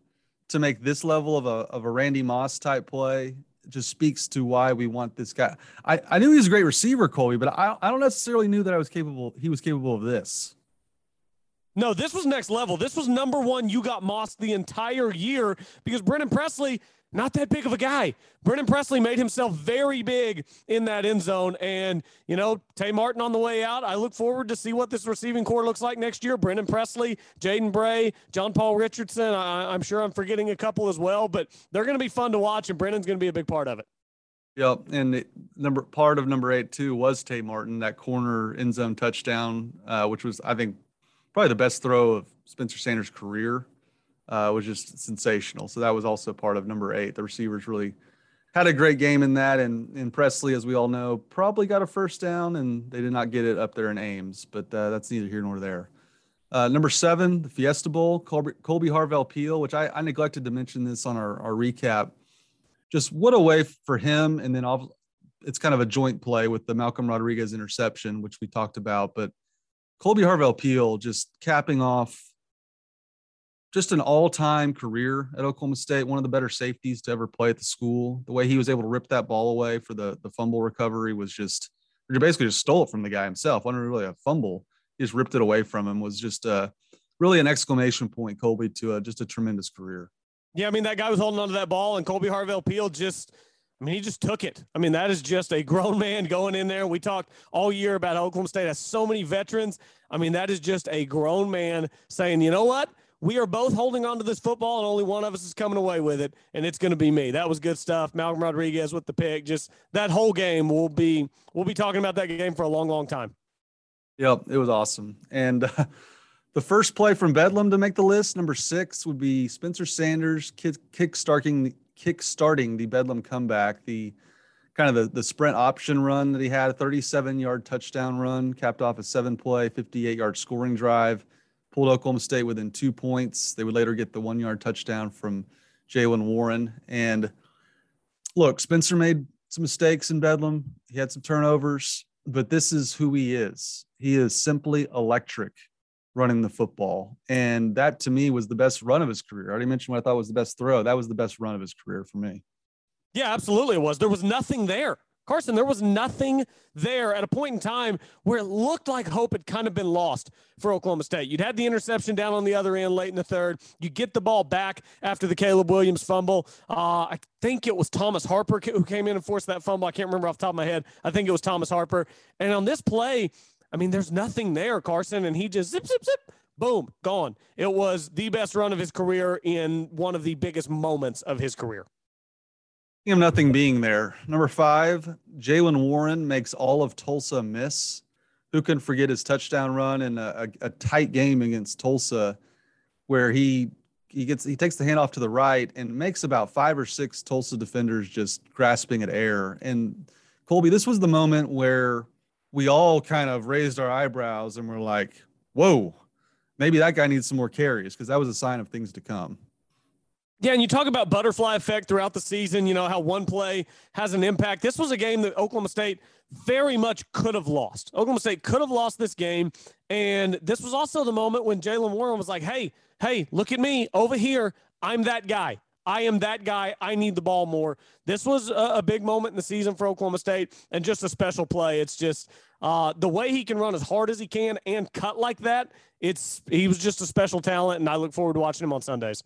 to make this level of a, of a Randy Moss type play just speaks to why we want this guy. I, I knew he was a great receiver, Colby, but I, I don't necessarily knew that I was capable. He was capable of this. No, this was next level. This was number one. You got Moss the entire year because Brennan Presley not that big of a guy. Brennan Presley made himself very big in that end zone. And, you know, Tay Martin on the way out. I look forward to see what this receiving corps looks like next year. Brennan Presley, Jaden Bray, John Paul Richardson. I, am sure I'm forgetting a couple as well, but they're going to be fun to watch, and Brennan's going to be a big part of it. Yep, and the number part of number eight too was Tay Martin that corner end zone touchdown, uh, which was I think probably the best throw of Spencer Sanders' career uh, was just sensational. So that was also part of number eight. The receivers really had a great game in that. And, and Presley, as we all know, probably got a first down and they did not get it up there in Ames, but uh, that's neither here nor there. Uh, number seven, the Fiesta Bowl, Colby, Kolby Harvell Peel, which I, I, neglected to mention this on our, our recap. Just what a way for him. And then it's kind of a joint play with the Malcolm Rodriguez interception, which we talked about. But Kolby Harvell Peel just capping off just an all-time career at Oklahoma State, one of the better safeties to ever play at the school. The way he was able to rip that ball away for the the fumble recovery was just basically just stole it from the guy himself. wasn't really a fumble. He just ripped it away from him. Was just uh, really an exclamation point, Colby, to uh, just a tremendous career. Yeah, I mean that guy was holding onto that ball, and Kolby Harvell Peel just. I mean, he just took it. I mean, that is just a grown man going in there. We talked all year about Oklahoma State has so many veterans. I mean, that is just a grown man saying, you know what? We are both holding on to this football, and only one of us is coming away with it, and it's going to be me. That was good stuff. Malcolm Rodriguez with the pick. Just that whole game will be we'll be talking about that game for a long, long time. Yep, it was awesome. And uh, the first play from Bedlam to make the list, number six, would be Spencer Sanders kick, kick starting kick starting the Bedlam comeback. The kind of the, the sprint option run that he had, a 37 yard touchdown run, capped off a seven play, 58 yard scoring drive pulled Oklahoma State within two points. They would later get the one yard touchdown from Jaylen Warren. And look, Spencer made some mistakes in Bedlam. He had some turnovers, but this is who he is. He is simply electric running the football. And that to me was the best run of his career. I already mentioned what I thought was the best throw. That was the best run of his career for me. Yeah, absolutely. It was. There was nothing there. Carson, there was nothing there at a point in time where it looked like hope had kind of been lost for Oklahoma State. You'd had the interception down on the other end late in the third. You get the ball back after the Caleb Williams fumble. Uh, I think it was Thomas Harper who came in and forced that fumble. I can't remember off the top of my head. I think it was Thomas Harper. And on this play, I mean, there's nothing there, Carson, and he just zip, zip, zip, boom, gone. It was the best run of his career in one of the biggest moments of his career of nothing being there. Number five, Jaylen Warren makes all of Tulsa miss. Who can forget his touchdown run in a, a, a, tight game against Tulsa, where he he gets he takes the handoff to the right and makes about five or six Tulsa defenders just grasping at air. And Colby, this was the moment where we all kind of raised our eyebrows and we're like, "Whoa, maybe that guy needs some more carries," because that was a sign of things to come. Yeah, and you talk about butterfly effect throughout the season, you know, how one play has an impact. This was a game that Oklahoma State very much could have lost. Oklahoma State could have lost this game. And this was also the moment when Jaylen Warren was like, hey, hey, look at me over here. I'm that guy. I am that guy. I need the ball more. This was a, a big moment in the season for Oklahoma State and just a special play. It's just uh, the way he can run as hard as he can and cut like that. It's he was just a special talent, and I look forward to watching him on Sundays.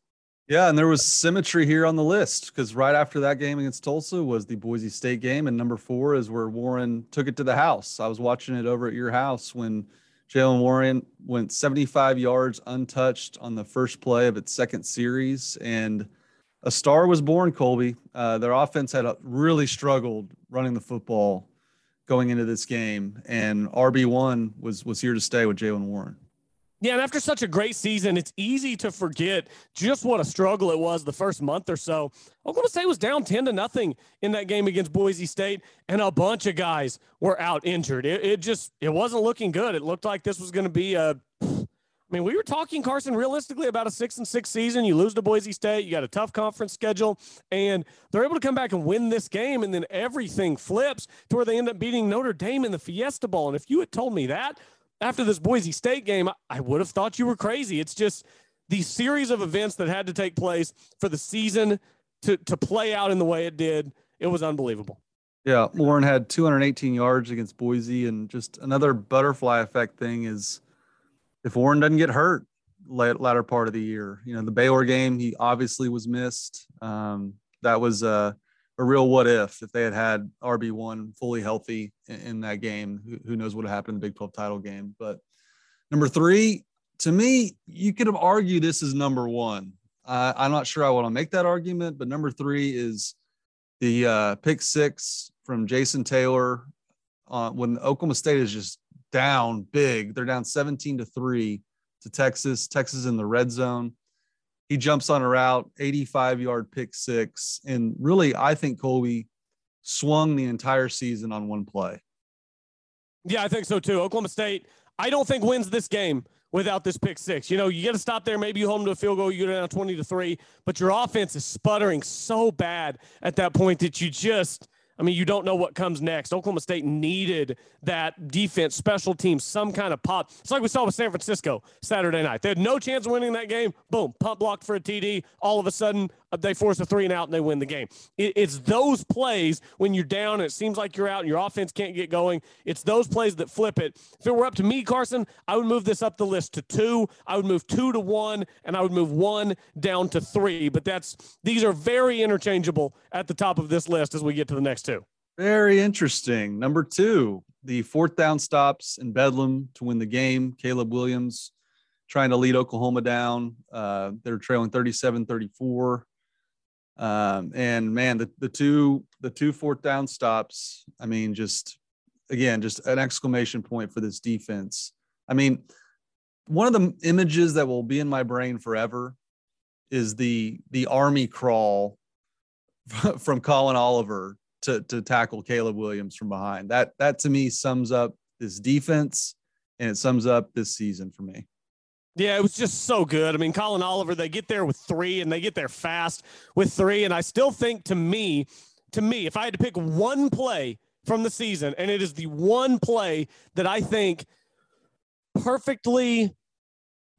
Yeah, and there was symmetry here on the list because right after that game against Tulsa was the Boise State game, and number four is where Warren took it to the house. I was watching it over at your house when Jaylen Warren went 75 yards untouched on the first play of its second series, and a star was born. Colby, uh, their offense had really struggled running the football going into this game, and RB one was was here to stay with Jaylen Warren. Yeah, and after such a great season, it's easy to forget just what a struggle it was the first month or so. Oklahoma State was down 10 to nothing in that game against Boise State, and a bunch of guys were out injured. It, it just it wasn't looking good. It looked like this was going to be a I mean, we were talking Carson realistically about a six and six season. You lose to Boise State, you got a tough conference schedule, and they're able to come back and win this game, and then everything flips to where they end up beating Notre Dame in the Fiesta Bowl. And if you had told me that after this Boise State game, I would have thought you were crazy. It's just the series of events that had to take place for the season to to play out in the way it did. It was unbelievable. Yeah, Warren had 218 yards against Boise, and just another butterfly effect thing is if Warren doesn't get hurt latter part of the year, you know, the Baylor game he obviously was missed. Um, that was a, a real what if if they had had RB one fully healthy in, in that game. Who, who knows what would happen in the Big 12 title game? But number three, to me, you could have argued this is number one. Uh, I'm not sure I want to make that argument, but number three is the uh, pick six from Jason Taylor uh, when Oklahoma State is just down big. They're down 17 to three to Texas. Texas in the red zone. He jumps on a route, 85 yard pick six. And really, I think Colby swung the entire season on one play. Yeah, I think so too. Oklahoma State, I don't think wins this game without this pick six. You know, you got to stop there. Maybe you hold them to a field goal, you go down 20 to three, but your offense is sputtering so bad at that point that you just I mean, you don't know what comes next. Oklahoma State needed that defense, special teams, some kind of pop. It's like we saw with San Francisco Saturday night. They had no chance of winning that game. Boom, pump blocked for a TD. All of a sudden, they force a three and out and they win the game. It's those plays when you're down and it seems like you're out and your offense can't get going. It's those plays that flip it. If it were up to me, Carson, I would move this up the list to two. I would move two to one, and I would move one down to three. But that's these are very interchangeable at the top of this list as we get to the next two. Very interesting. Number two, the fourth down stops in Bedlam to win the game. Caleb Williams trying to lead Oklahoma down. Uh, they're trailing 37 34. Um, and man, the, the two the two fourth down stops, I mean, just again, just an exclamation point for this defense. I mean, one of the images that will be in my brain forever is the the army crawl from Collin Oliver to to tackle Caleb Williams from behind. That that to me sums up this defense and it sums up this season for me. Yeah, it was just so good. I mean, Collin Oliver, they get there with three and they get there fast with three. And I still think to me, to me, if I had to pick one play from the season, and it is the one play that I think perfectly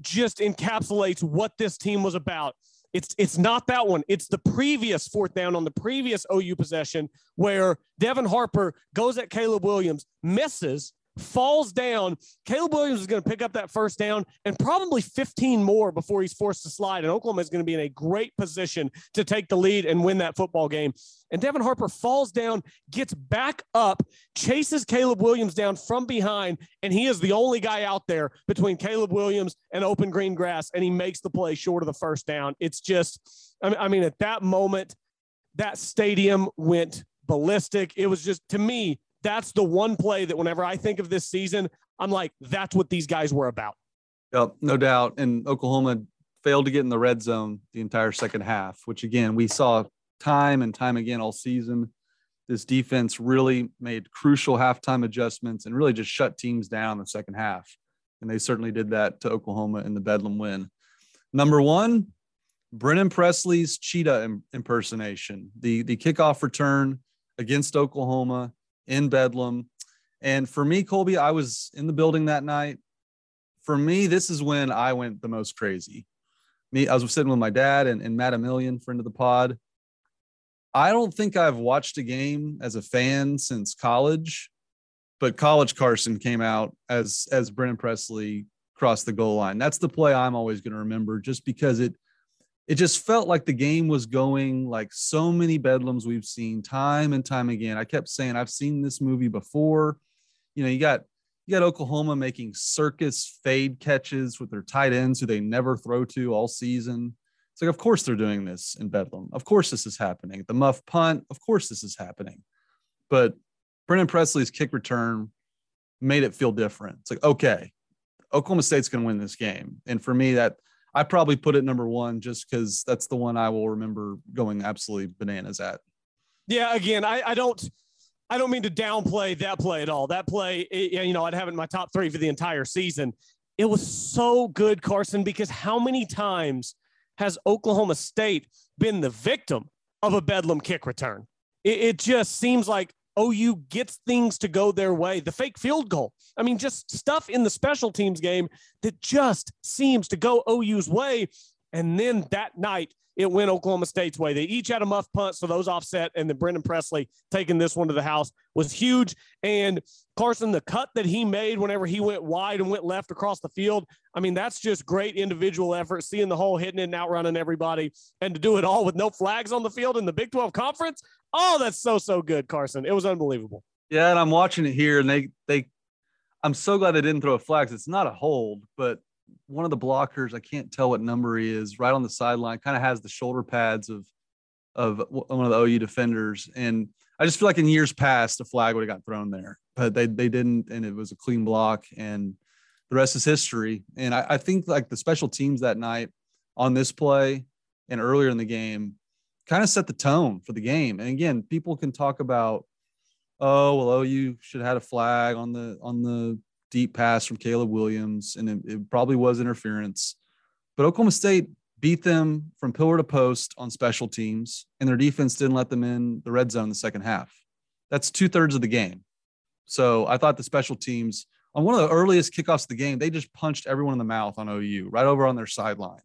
just encapsulates what this team was about it's it's not that one. It's the previous fourth down on the previous OU possession where Devin Harper goes at Caleb Williams, misses, falls down. Caleb Williams is going to pick up that first down and probably 15 more before he's forced to slide. And Oklahoma is going to be in a great position to take the lead and win that football game. And Devin Harper falls down, gets back up, chases Caleb Williams down from behind, and he is the only guy out there between Caleb Williams and open green grass, and he makes the play short of the first down. It's just, I mean, at that moment, that stadium went ballistic. It was just, to me, that's the one play that whenever I think of this season, I'm like, that's what these guys were about. Yep, no doubt. And Oklahoma failed to get in the red zone the entire second half, which again, we saw time and time again all season. This defense really made crucial halftime adjustments and really just shut teams down the second half. And they certainly did that to Oklahoma in the Bedlam win. Number one, Brennan Presley's cheetah impersonation, the, the kickoff return against Oklahoma in Bedlam. And for me, Colby, I was in the building that night. For me, this is when I went the most crazy. Me, I was sitting with my dad and, and Matt Emilian, friend of the pod. I don't think I've watched a game as a fan since college, but college Carson came out as as Brennan Presley crossed the goal line. That's the play I'm always going to remember, just because it it just felt like the game was going like so many bedlams we've seen time and time again. I kept saying, I've seen this movie before. You know, you got you got Oklahoma making circus fade catches with their tight ends who they never throw to all season. It's like, of course they're doing this in Bedlam. Of course this is happening. The muff punt, of course this is happening. But Brennan Presley's kick return made it feel different. It's like, okay, Oklahoma State's going to win this game. And for me, that I probably put it number one just because that's the one I will remember going absolutely bananas at. Yeah, again, I, I don't I don't mean to downplay that play at all. That play, eh, it, you know, I'd have it in my top three for the entire season. it was so good, Carson, because how many times has Oklahoma State been the victim of a Bedlam kick return? It, it just seems like OU gets things to go their way. The fake field goal. I mean, just stuff in the special teams game that just seems to go OU's way. And then that night, it went Oklahoma State's way. They each had a muff punt, so those offset, and then Brennan Presley taking this one to the house was huge. And Carson, the cut that he made whenever he went wide and went left across the field, I mean, that's just great individual effort, seeing the hole, hitting it, and outrunning everybody, and to do it all with no flags on the field in the Big 12 conference. Oh, that's so, so good, Carson. It was unbelievable. Yeah, and I'm watching it here, and they they I'm so glad they didn't throw a flag. It's not a hold, but one of the blockers, I can't tell what number he is, right on the sideline, kind of has the shoulder pads of of one of the OU defenders. And I just feel like in years past, a flag would have got thrown there, but they they didn't, and it was a clean block, and the rest is history. And I, I think like the special teams that night on this play and earlier in the game kind of set the tone for the game. And again, people can talk about, oh well, OU should have had a flag on the on the deep pass from Caleb Williams, and it, it, probably was interference. But Oklahoma State beat them from pillar to post on special teams, and their defense didn't let them in the red zone the second half. That's two thirds of the game. So I thought the special teams on one of the earliest kickoffs of the game, they just punched everyone in the mouth on OU right over on their sideline.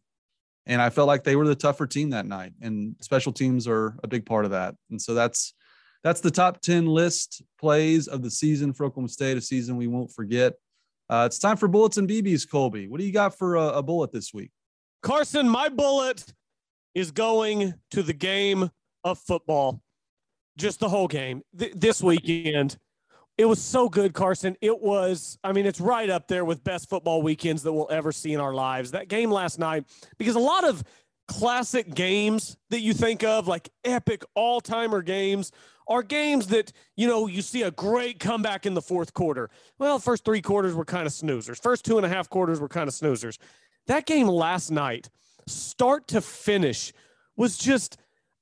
And I felt like they were the tougher team that night, and special teams are a big part of that. And so that's that's the top 10 list plays of the season for Oklahoma State, a season we won't forget. Uh, it's time for bullets and BBs, Colby. What do you got for a, a bullet this week? Carson, my bullet is going to the game of football, just the whole game Th- this weekend. It was so good, Carson. It was, I mean, it's right up there with best football weekends that we'll ever see in our lives. That game last night, because a lot of classic games that you think of, like epic all timer games, are games that, you know, you see a great comeback in the fourth quarter. Well, first three quarters were kind of snoozers. First two and a half quarters were kind of snoozers. That game last night, start to finish, was just,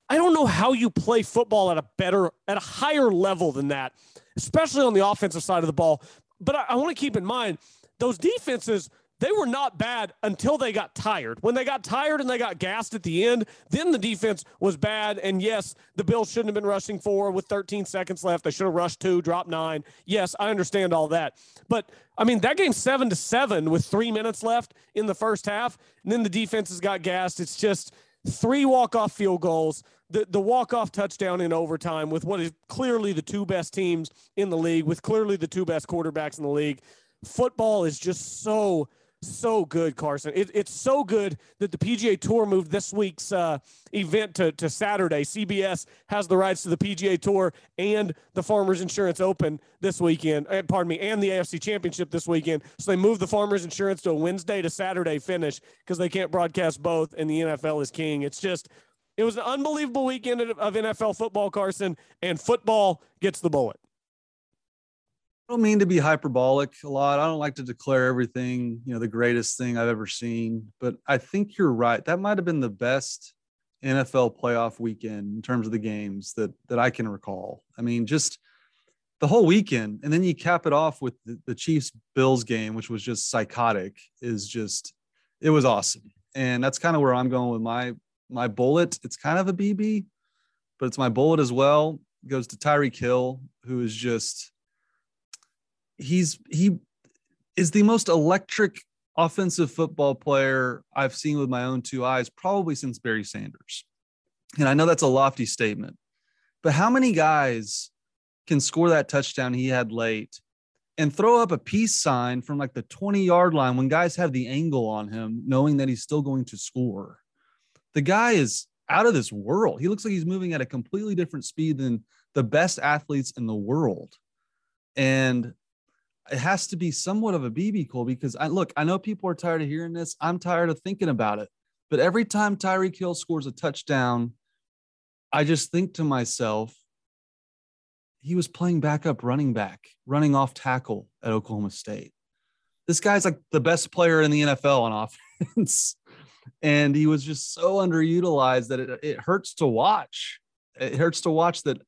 I don't know how you play football at a better, at a higher level than that, especially on the offensive side of the ball. But I, I want to keep in mind those defenses – they were not bad until they got tired. When they got tired and they got gassed at the end, then the defense was bad. And yes, the Bills shouldn't have been rushing four with 13 seconds left. They should have rushed two, dropped nine. Yes, I understand all that. But I mean, that game's seven to seven with three minutes left in the first half. And then the defenses got gassed. It's just three walk-off field goals, the, the walk-off touchdown in overtime with what is clearly the two best teams in the league, with clearly the two best quarterbacks in the league. Football is just so – so good, Carson. It, it's so good that the PGA Tour moved this week's uh, event to, to Saturday. CBS has the rights to the PGA Tour and the Farmers Insurance Open this weekend. Uh, pardon me, and the AFC Championship this weekend. So they moved the Farmers Insurance to a Wednesday to Saturday finish because they can't broadcast both, and the NFL is king. It's just, it was an unbelievable weekend of NFL football, Carson, and football gets the bullet. I don't mean to be hyperbolic a lot. I don't like to declare everything, you know, the greatest thing I've ever seen, but I think you're right. That might have been the best NFL playoff weekend in terms of the games that that I can recall. I mean, just the whole weekend, and then you cap it off with the, the Chiefs Bills game, which was just psychotic. Is just it was awesome, and that's kind of where I'm going with my my bullet. It's kind of a BB, but it's my bullet as well. It goes to Tyreek Hill, who is just he's he is the most electric offensive football player I've seen with my own two eyes, probably since Barry Sanders. And I know that's a lofty statement, but how many guys can score that touchdown he had late and throw up a peace sign from like the 20 yard line when guys have the angle on him, knowing that he's still going to score? The guy is out of this world. He looks like he's moving at a completely different speed than the best athletes in the world. And it has to be somewhat of a BB Cole because I look, I know people are tired of hearing this. I'm tired of thinking about it. But every time Tyreek Hill scores a touchdown, I just think to myself, he was playing backup running back, running off tackle at Oklahoma State. This guy's like the best player in the NFL on offense. and he was just so underutilized that it, it hurts to watch. It hurts to watch that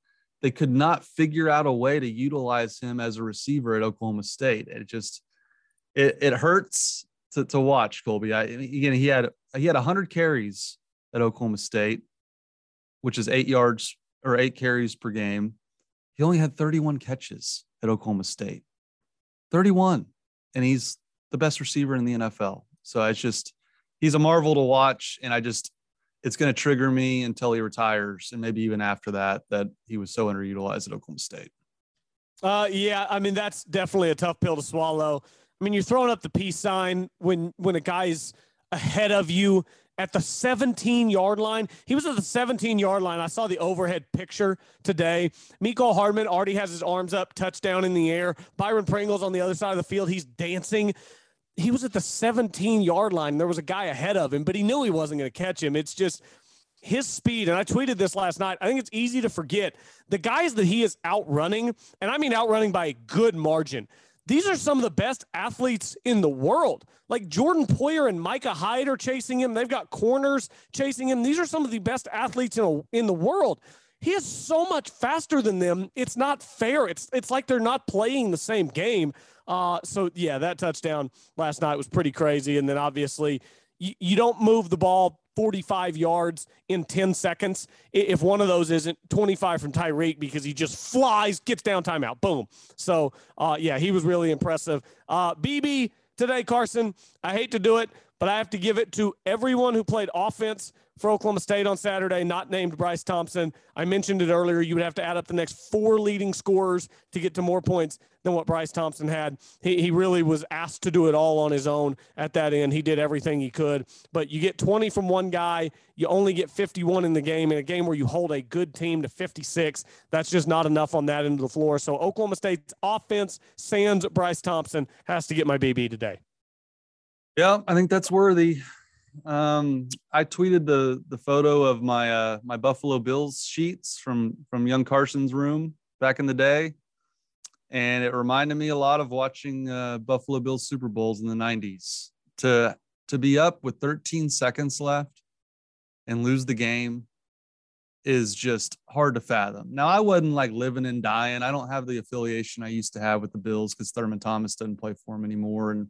they could not figure out a way to utilize him as a receiver at Oklahoma State. It just it, it hurts to, to watch Colby. I again he had he had 100 carries at Oklahoma State, which is eight yards or eight carries per game. He only had 31 catches at Oklahoma State. 31. And he's the best receiver in the NFL. So it's just he's a marvel to watch. And I just it's going to trigger me until he retires, and maybe even after that, that he was so underutilized at Oklahoma State. Uh, yeah, I mean that's definitely a tough pill to swallow. I mean, you're throwing up the peace sign when when a guy's ahead of you at the 17 yard line. He was at the 17 yard line. I saw the overhead picture today. Mecole Hardman already has his arms up, touchdown in the air. Byron Pringle's on the other side of the field. He's dancing. He was at the 17 yard line. There was a guy ahead of him, but he knew he wasn't going to catch him. It's just his speed, and I tweeted this last night. I think it's easy to forget the guys that he is outrunning, and I mean outrunning by a good margin. These are some of the best athletes in the world. Like Jordan Poyer and Micah Hyde are chasing him. They've got corners chasing him. These are some of the best athletes in, a, in the world. He is so much faster than them. It's not fair. It's it's like they're not playing the same game. Uh, so yeah, that touchdown last night was pretty crazy. And then obviously, you, you don't move the ball 45 yards in 10 seconds. If one of those isn't 25 from Tyreek because he just flies, gets down timeout, boom. So, uh, yeah, he was really impressive. Uh, BB today, Carson, I hate to do it, but I have to give it to everyone who played offense for Oklahoma State on Saturday, not named Bryce Thompson. I mentioned it earlier. You would have to add up the next four leading scorers to get to more points than what Bryce Thompson had. He, he really was asked to do it all on his own at that end. He did everything he could. But you get 20 from one guy, you only get 51 in the game. In a game where you hold a good team to 56, that's just not enough on that end of the floor. So Oklahoma State's offense, sans Bryce Thompson, has to get my BB today. Yeah, I think that's worthy. Um, I tweeted the the photo of my uh, my Buffalo Bills sheets from from young Carson's room back in the day, and it reminded me a lot of watching uh, Buffalo Bills Super Bowls in the '90s. To to be up with 13 seconds left and lose the game is just hard to fathom. Now I wasn't like living and dying. I don't have the affiliation I used to have with the Bills because Thurman Thomas doesn't play for them anymore, and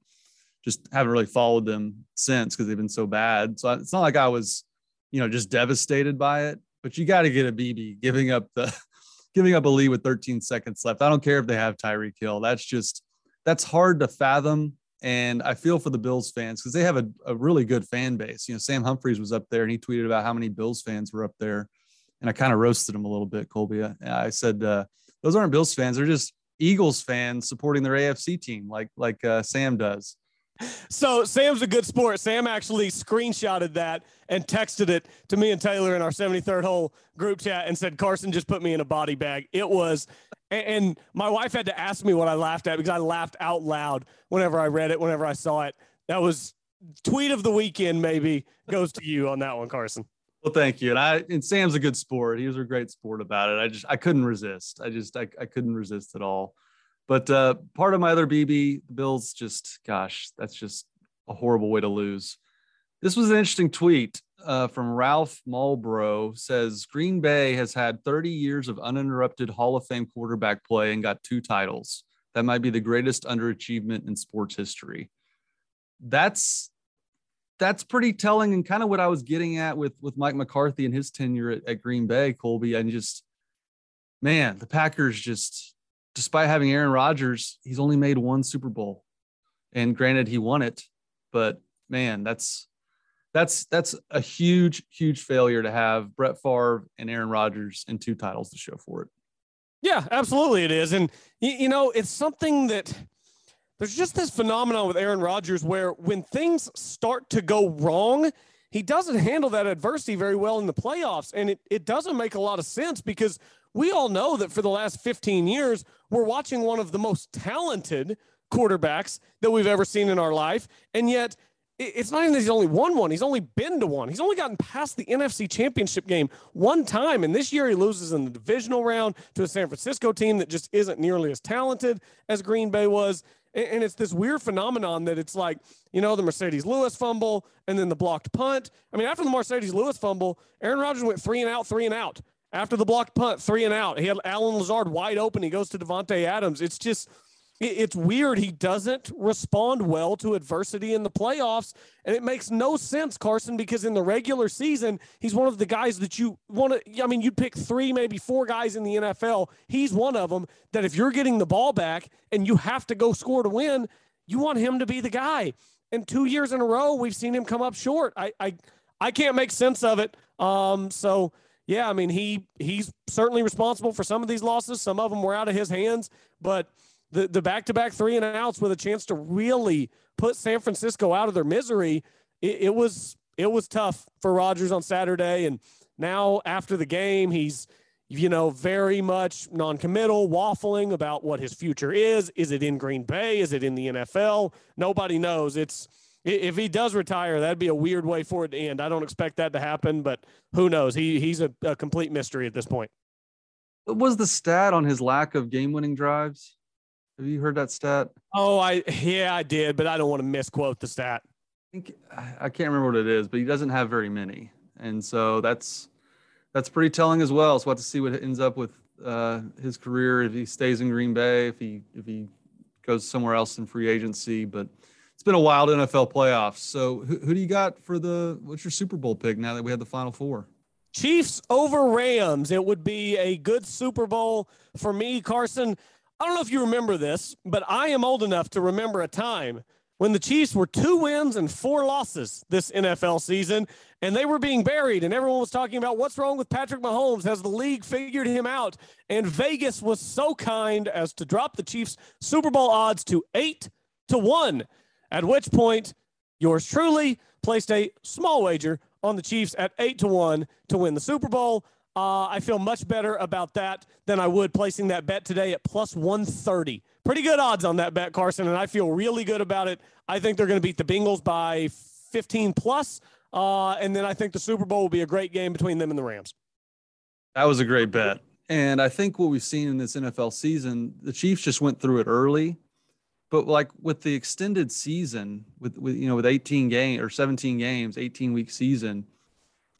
just haven't really followed them since because they've been so bad. So it's not like I was, you know, just devastated by it. But you got to get a BB giving up the giving up a lead with 13 seconds left. I don't care if they have Tyreek Hill. That's just that's hard to fathom. And I feel for the Bills fans because they have a, a really good fan base. You know, Sam Humphreys was up there and he tweeted about how many Bills fans were up there. And I kind of roasted him a little bit, Colby. I said, uh, those aren't Bills fans. They're just Eagles fans supporting their AFC team, like like uh, Sam does. So Sam's a good sport. Sam actually screenshotted that and texted it to me and Taylor in our 73rd hole group chat and said, Carson just put me in a body bag. It was, and my wife had to ask me what I laughed at because I laughed out loud whenever I read it, whenever I saw it. That was tweet of the weekend, maybe goes to you on that one, Carson. Well, thank you. And I and Sam's a good sport. He was a great sport about it. I just I couldn't resist. I just I, I couldn't resist at all. But uh, part of my other BB, the Bills, just gosh, that's just a horrible way to lose. This was an interesting tweet uh, from Ralph Malbrough. Says Green Bay has had 30 years of uninterrupted Hall of Fame quarterback play and got two titles. That might be the greatest underachievement in sports history. That's that's pretty telling and kind of what I was getting at with with Mike McCarthy and his tenure at, at Green Bay, Colby. And just man, the Packers just despite having Aaron Rodgers, he's only made one Super Bowl. And granted, he won it, but man, that's that's that's a huge, huge failure to have Brett Favre and Aaron Rodgers and two titles to show for it. Yeah, absolutely, it is, and you know, it's something that there's just this phenomenon with Aaron Rodgers where when things start to go wrong, he doesn't handle that adversity very well in the playoffs, and it it doesn't make a lot of sense because we all know that for the last 15 years, we're watching one of the most talented quarterbacks that we've ever seen in our life. And yet, it's not even that he's only won one, he's only been to one. He's only gotten past the NFC championship game one time. And this year, he loses in the divisional round to a San Francisco team that just isn't nearly as talented as Green Bay was. And it's this weird phenomenon that it's like, you know, the Marcedes Lewis fumble and then the blocked punt. I mean, after the Marcedes Lewis fumble, Aaron Rodgers went three and out, three and out. After the blocked punt, three and out. He had Allen Lazard wide open. He goes to Davante Adams. It's just it's weird. He doesn't respond well to adversity in the playoffs. And it makes no sense, Carson, because in the regular season, he's one of the guys that you want to. I mean, you'd pick three, maybe four guys in the NFL. He's one of them that if you're getting the ball back and you have to go score to win, you want him to be the guy. And two years in a row, we've seen him come up short. I, I, I can't make sense of it. Um, so yeah, I mean, he he's certainly responsible for some of these losses. Some of them were out of his hands, but the the back to back three and outs with a chance to really put San Francisco out of their misery, it, it was it was tough for Rodgers on Saturday. And now after the game, he's you know very much non-committal, waffling about what his future is. Is it in Green Bay? Is it in the NFL? Nobody knows. It's if he does retire, that'd be a weird way for it to end. I don't expect that to happen, but who knows? He he's a, a complete mystery at this point. What was the stat on his lack of game-winning drives? Have you heard that stat? Oh, I yeah, I did, but I don't want to misquote the stat. I think I can't remember what it is, but he doesn't have very many, and so that's that's pretty telling as well. So we'll have to see what ends up with uh, his career if he stays in Green Bay, if he if he goes somewhere else in free agency, but been a wild NFL playoffs. So who, who do you got for the what's your Super Bowl pick now that we had the Final Four? Chiefs over Rams. It would be a good Super Bowl for me, Carson. I don't know if you remember this, but I am old enough to remember a time when the Chiefs were two wins and four losses this NFL season, and they were being buried, and everyone was talking about what's wrong with Patrick Mahomes. Has the league figured him out? And Vegas was so kind as to drop the Chiefs' Super Bowl odds to eight to one. At which point, yours truly placed a small wager on the Chiefs at eight to one to win the Super Bowl. Uh, I feel much better about that than I would placing that bet today at plus 130. Pretty good odds on that bet, Carson, and I feel really good about it. I think they're going to beat the Bengals by 15 plus, uh, and then I think the Super Bowl will be a great game between them and the Rams. That was a great bet. And I think what we've seen in this NFL season, the Chiefs just went through it early but like with the extended season with, with you know with 18 game or 17 games 18 week season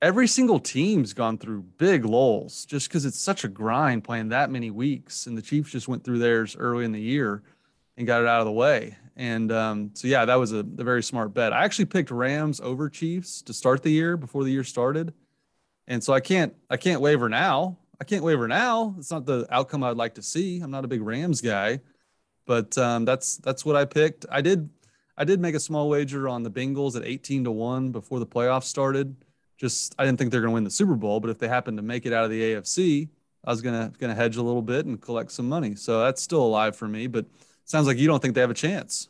every single team's gone through big lulls just because it's such a grind playing that many weeks and the chiefs just went through theirs early in the year and got it out of the way. And um, so yeah that was a, a very smart bet. I actually picked rams over chiefs to start the year before the year started. And so i can't i can't waver now. I can't waver now. It's not the outcome i'd like to see. I'm not a big rams guy but um, that's that's what I picked. I did I did make a small wager on the Bengals at 18 to 1 before the playoffs started. Just I didn't think they're going to win the Super Bowl, but if they happen to make it out of the AFC, I was going to going to hedge a little bit and collect some money. So that's still alive for me, but sounds like you don't think they have a chance.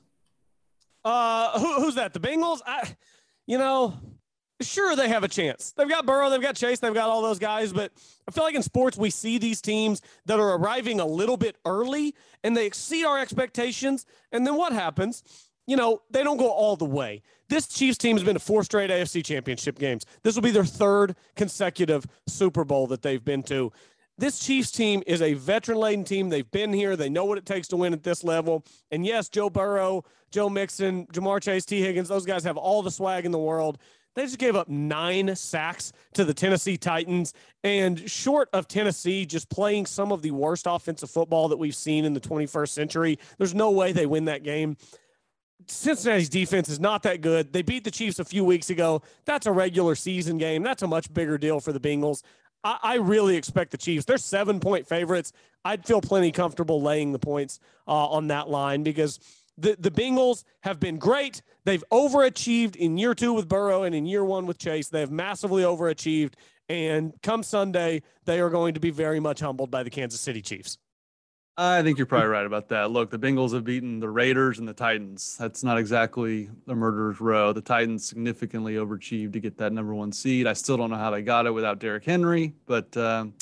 Uh who, who's that? The Bengals? I you know, sure they have a chance. They've got Burrow, they've got Chase, they've got all those guys, but I feel like in sports we see these teams that are arriving a little bit early and they exceed our expectations. And then what happens? You know, they don't go all the way. This Chiefs team has been to four straight AFC championship games. This will be their third consecutive Super Bowl that they've been to. This Chiefs team is a veteran laden team. They've been here. They know what it takes to win at this level. And yes, Joe Burrow, Joe Mixon, Ja'Marr Chase, Tee Higgins, those guys have all the swag in the world. They just gave up nine sacks to the Tennessee Titans. And short of Tennessee just playing some of the worst offensive football that we've seen in the 21st century, there's no way they win that game. Cincinnati's defense is not that good. They beat the Chiefs a few weeks ago. That's a regular season game. That's a much bigger deal for the Bengals. I, I really expect the Chiefs. They're seven point favorites. I'd feel plenty comfortable laying the points uh, on that line because the, the Bengals have been great. They've overachieved in year two with Burrow and in year one with Chase. They have massively overachieved. And come Sunday, they are going to be very much humbled by the Kansas City Chiefs. I think you're probably right about that. Look, the Bengals have beaten the Raiders and the Titans. That's not exactly a murderer's row. The Titans significantly overachieved to get that number one seed. I still don't know how they got it without Derrick Henry, but um,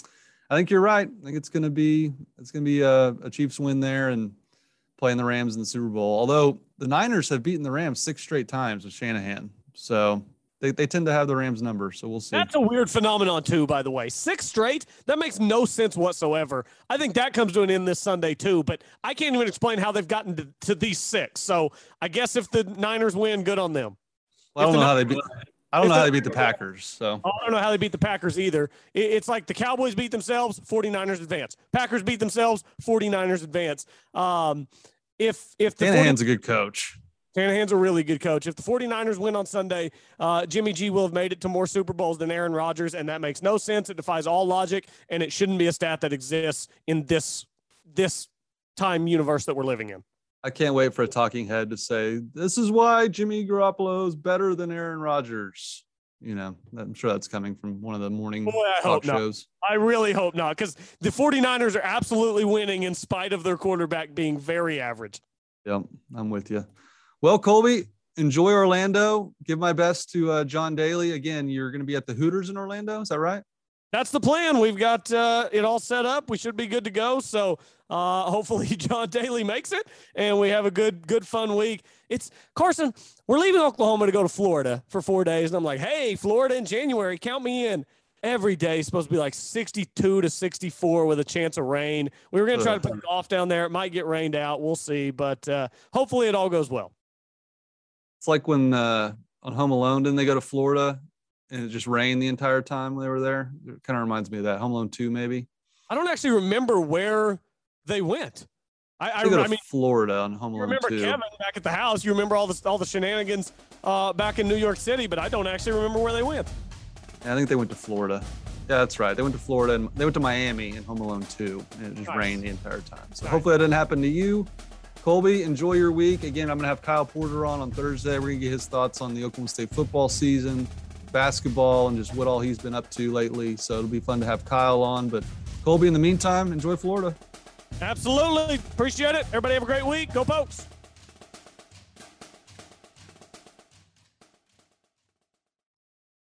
I think you're right. I think it's going to be it's going to be a, a Chiefs win there, and playing the Rams in the Super Bowl. Although the Niners have beaten the Rams six straight times with Shanahan. So they, they tend to have the Rams number. So we'll see. That's a weird phenomenon, too, by the way. Six straight? That makes no sense whatsoever. I think that comes to an end this Sunday, too. But I can't even explain how they've gotten to, to these six. So I guess if the Niners win, good on them. Well, I don't know how they beat. I don't know how they beat the Packers. So I don't know how they beat the Packers either. It's like the Cowboys beat themselves, 49ers advance. Packers beat themselves, 49ers advance. Um, if if the Shanahan's a good coach. Shanahan's a really good coach. If the 49ers win on Sunday, uh, Jimmy G will have made it to more Super Bowls than Aaron Rodgers, and that makes no sense. It defies all logic, and it shouldn't be a stat that exists in this this time universe that we're living in. I can't wait for a talking head to say this is why Jimmy Garoppolo is better than Aaron Rodgers. You know, I'm sure that's coming from one of the morning Boy, I talk hope not. shows. I really hope not, because the 49ers are absolutely winning in spite of their quarterback being very average. Yep, I'm with you. Well, Colby, enjoy Orlando. Give my best to uh, John Daly. Again, you're going to be at the Hooters in Orlando. Is that right? That's the plan. We've got uh, it all set up. We should be good to go. So uh, hopefully John Daly makes it, and we have a good, good, fun week. It's Carson. We're leaving Oklahoma to go to Florida for four days, and I'm like, hey, Florida in January, count me in. Every day is supposed to be like 62 to 64 with a chance of rain. We were going to try to put golf down there. It might get rained out. We'll see, but uh, hopefully it all goes well. It's like when uh, on Home Alone, didn't they go to Florida and it just rained the entire time they were there? It kind of reminds me of that. Home Alone 2, maybe. I don't actually remember where they went. I, I, They go to I mean, Florida on Home Alone remember 2. Kevin back at the house. You remember all the all the shenanigans uh, back in New York City, but I don't actually remember where they went. Yeah, I think they went to Florida. Yeah, that's right. They went to Florida and they went to Miami in Home Alone 2, and it just Nice. rained the entire time. So Nice. hopefully that didn't happen to you. Colby, enjoy your week. Again, I'm going to have Kyle Porter on on Thursday. We're going to get his thoughts on the Oklahoma State football season, basketball, and just what all he's been up to lately. So it'll be fun to have Kyle on. But Colby, in the meantime, enjoy Florida. Absolutely. Appreciate it. Everybody have a great week. Go Pokes.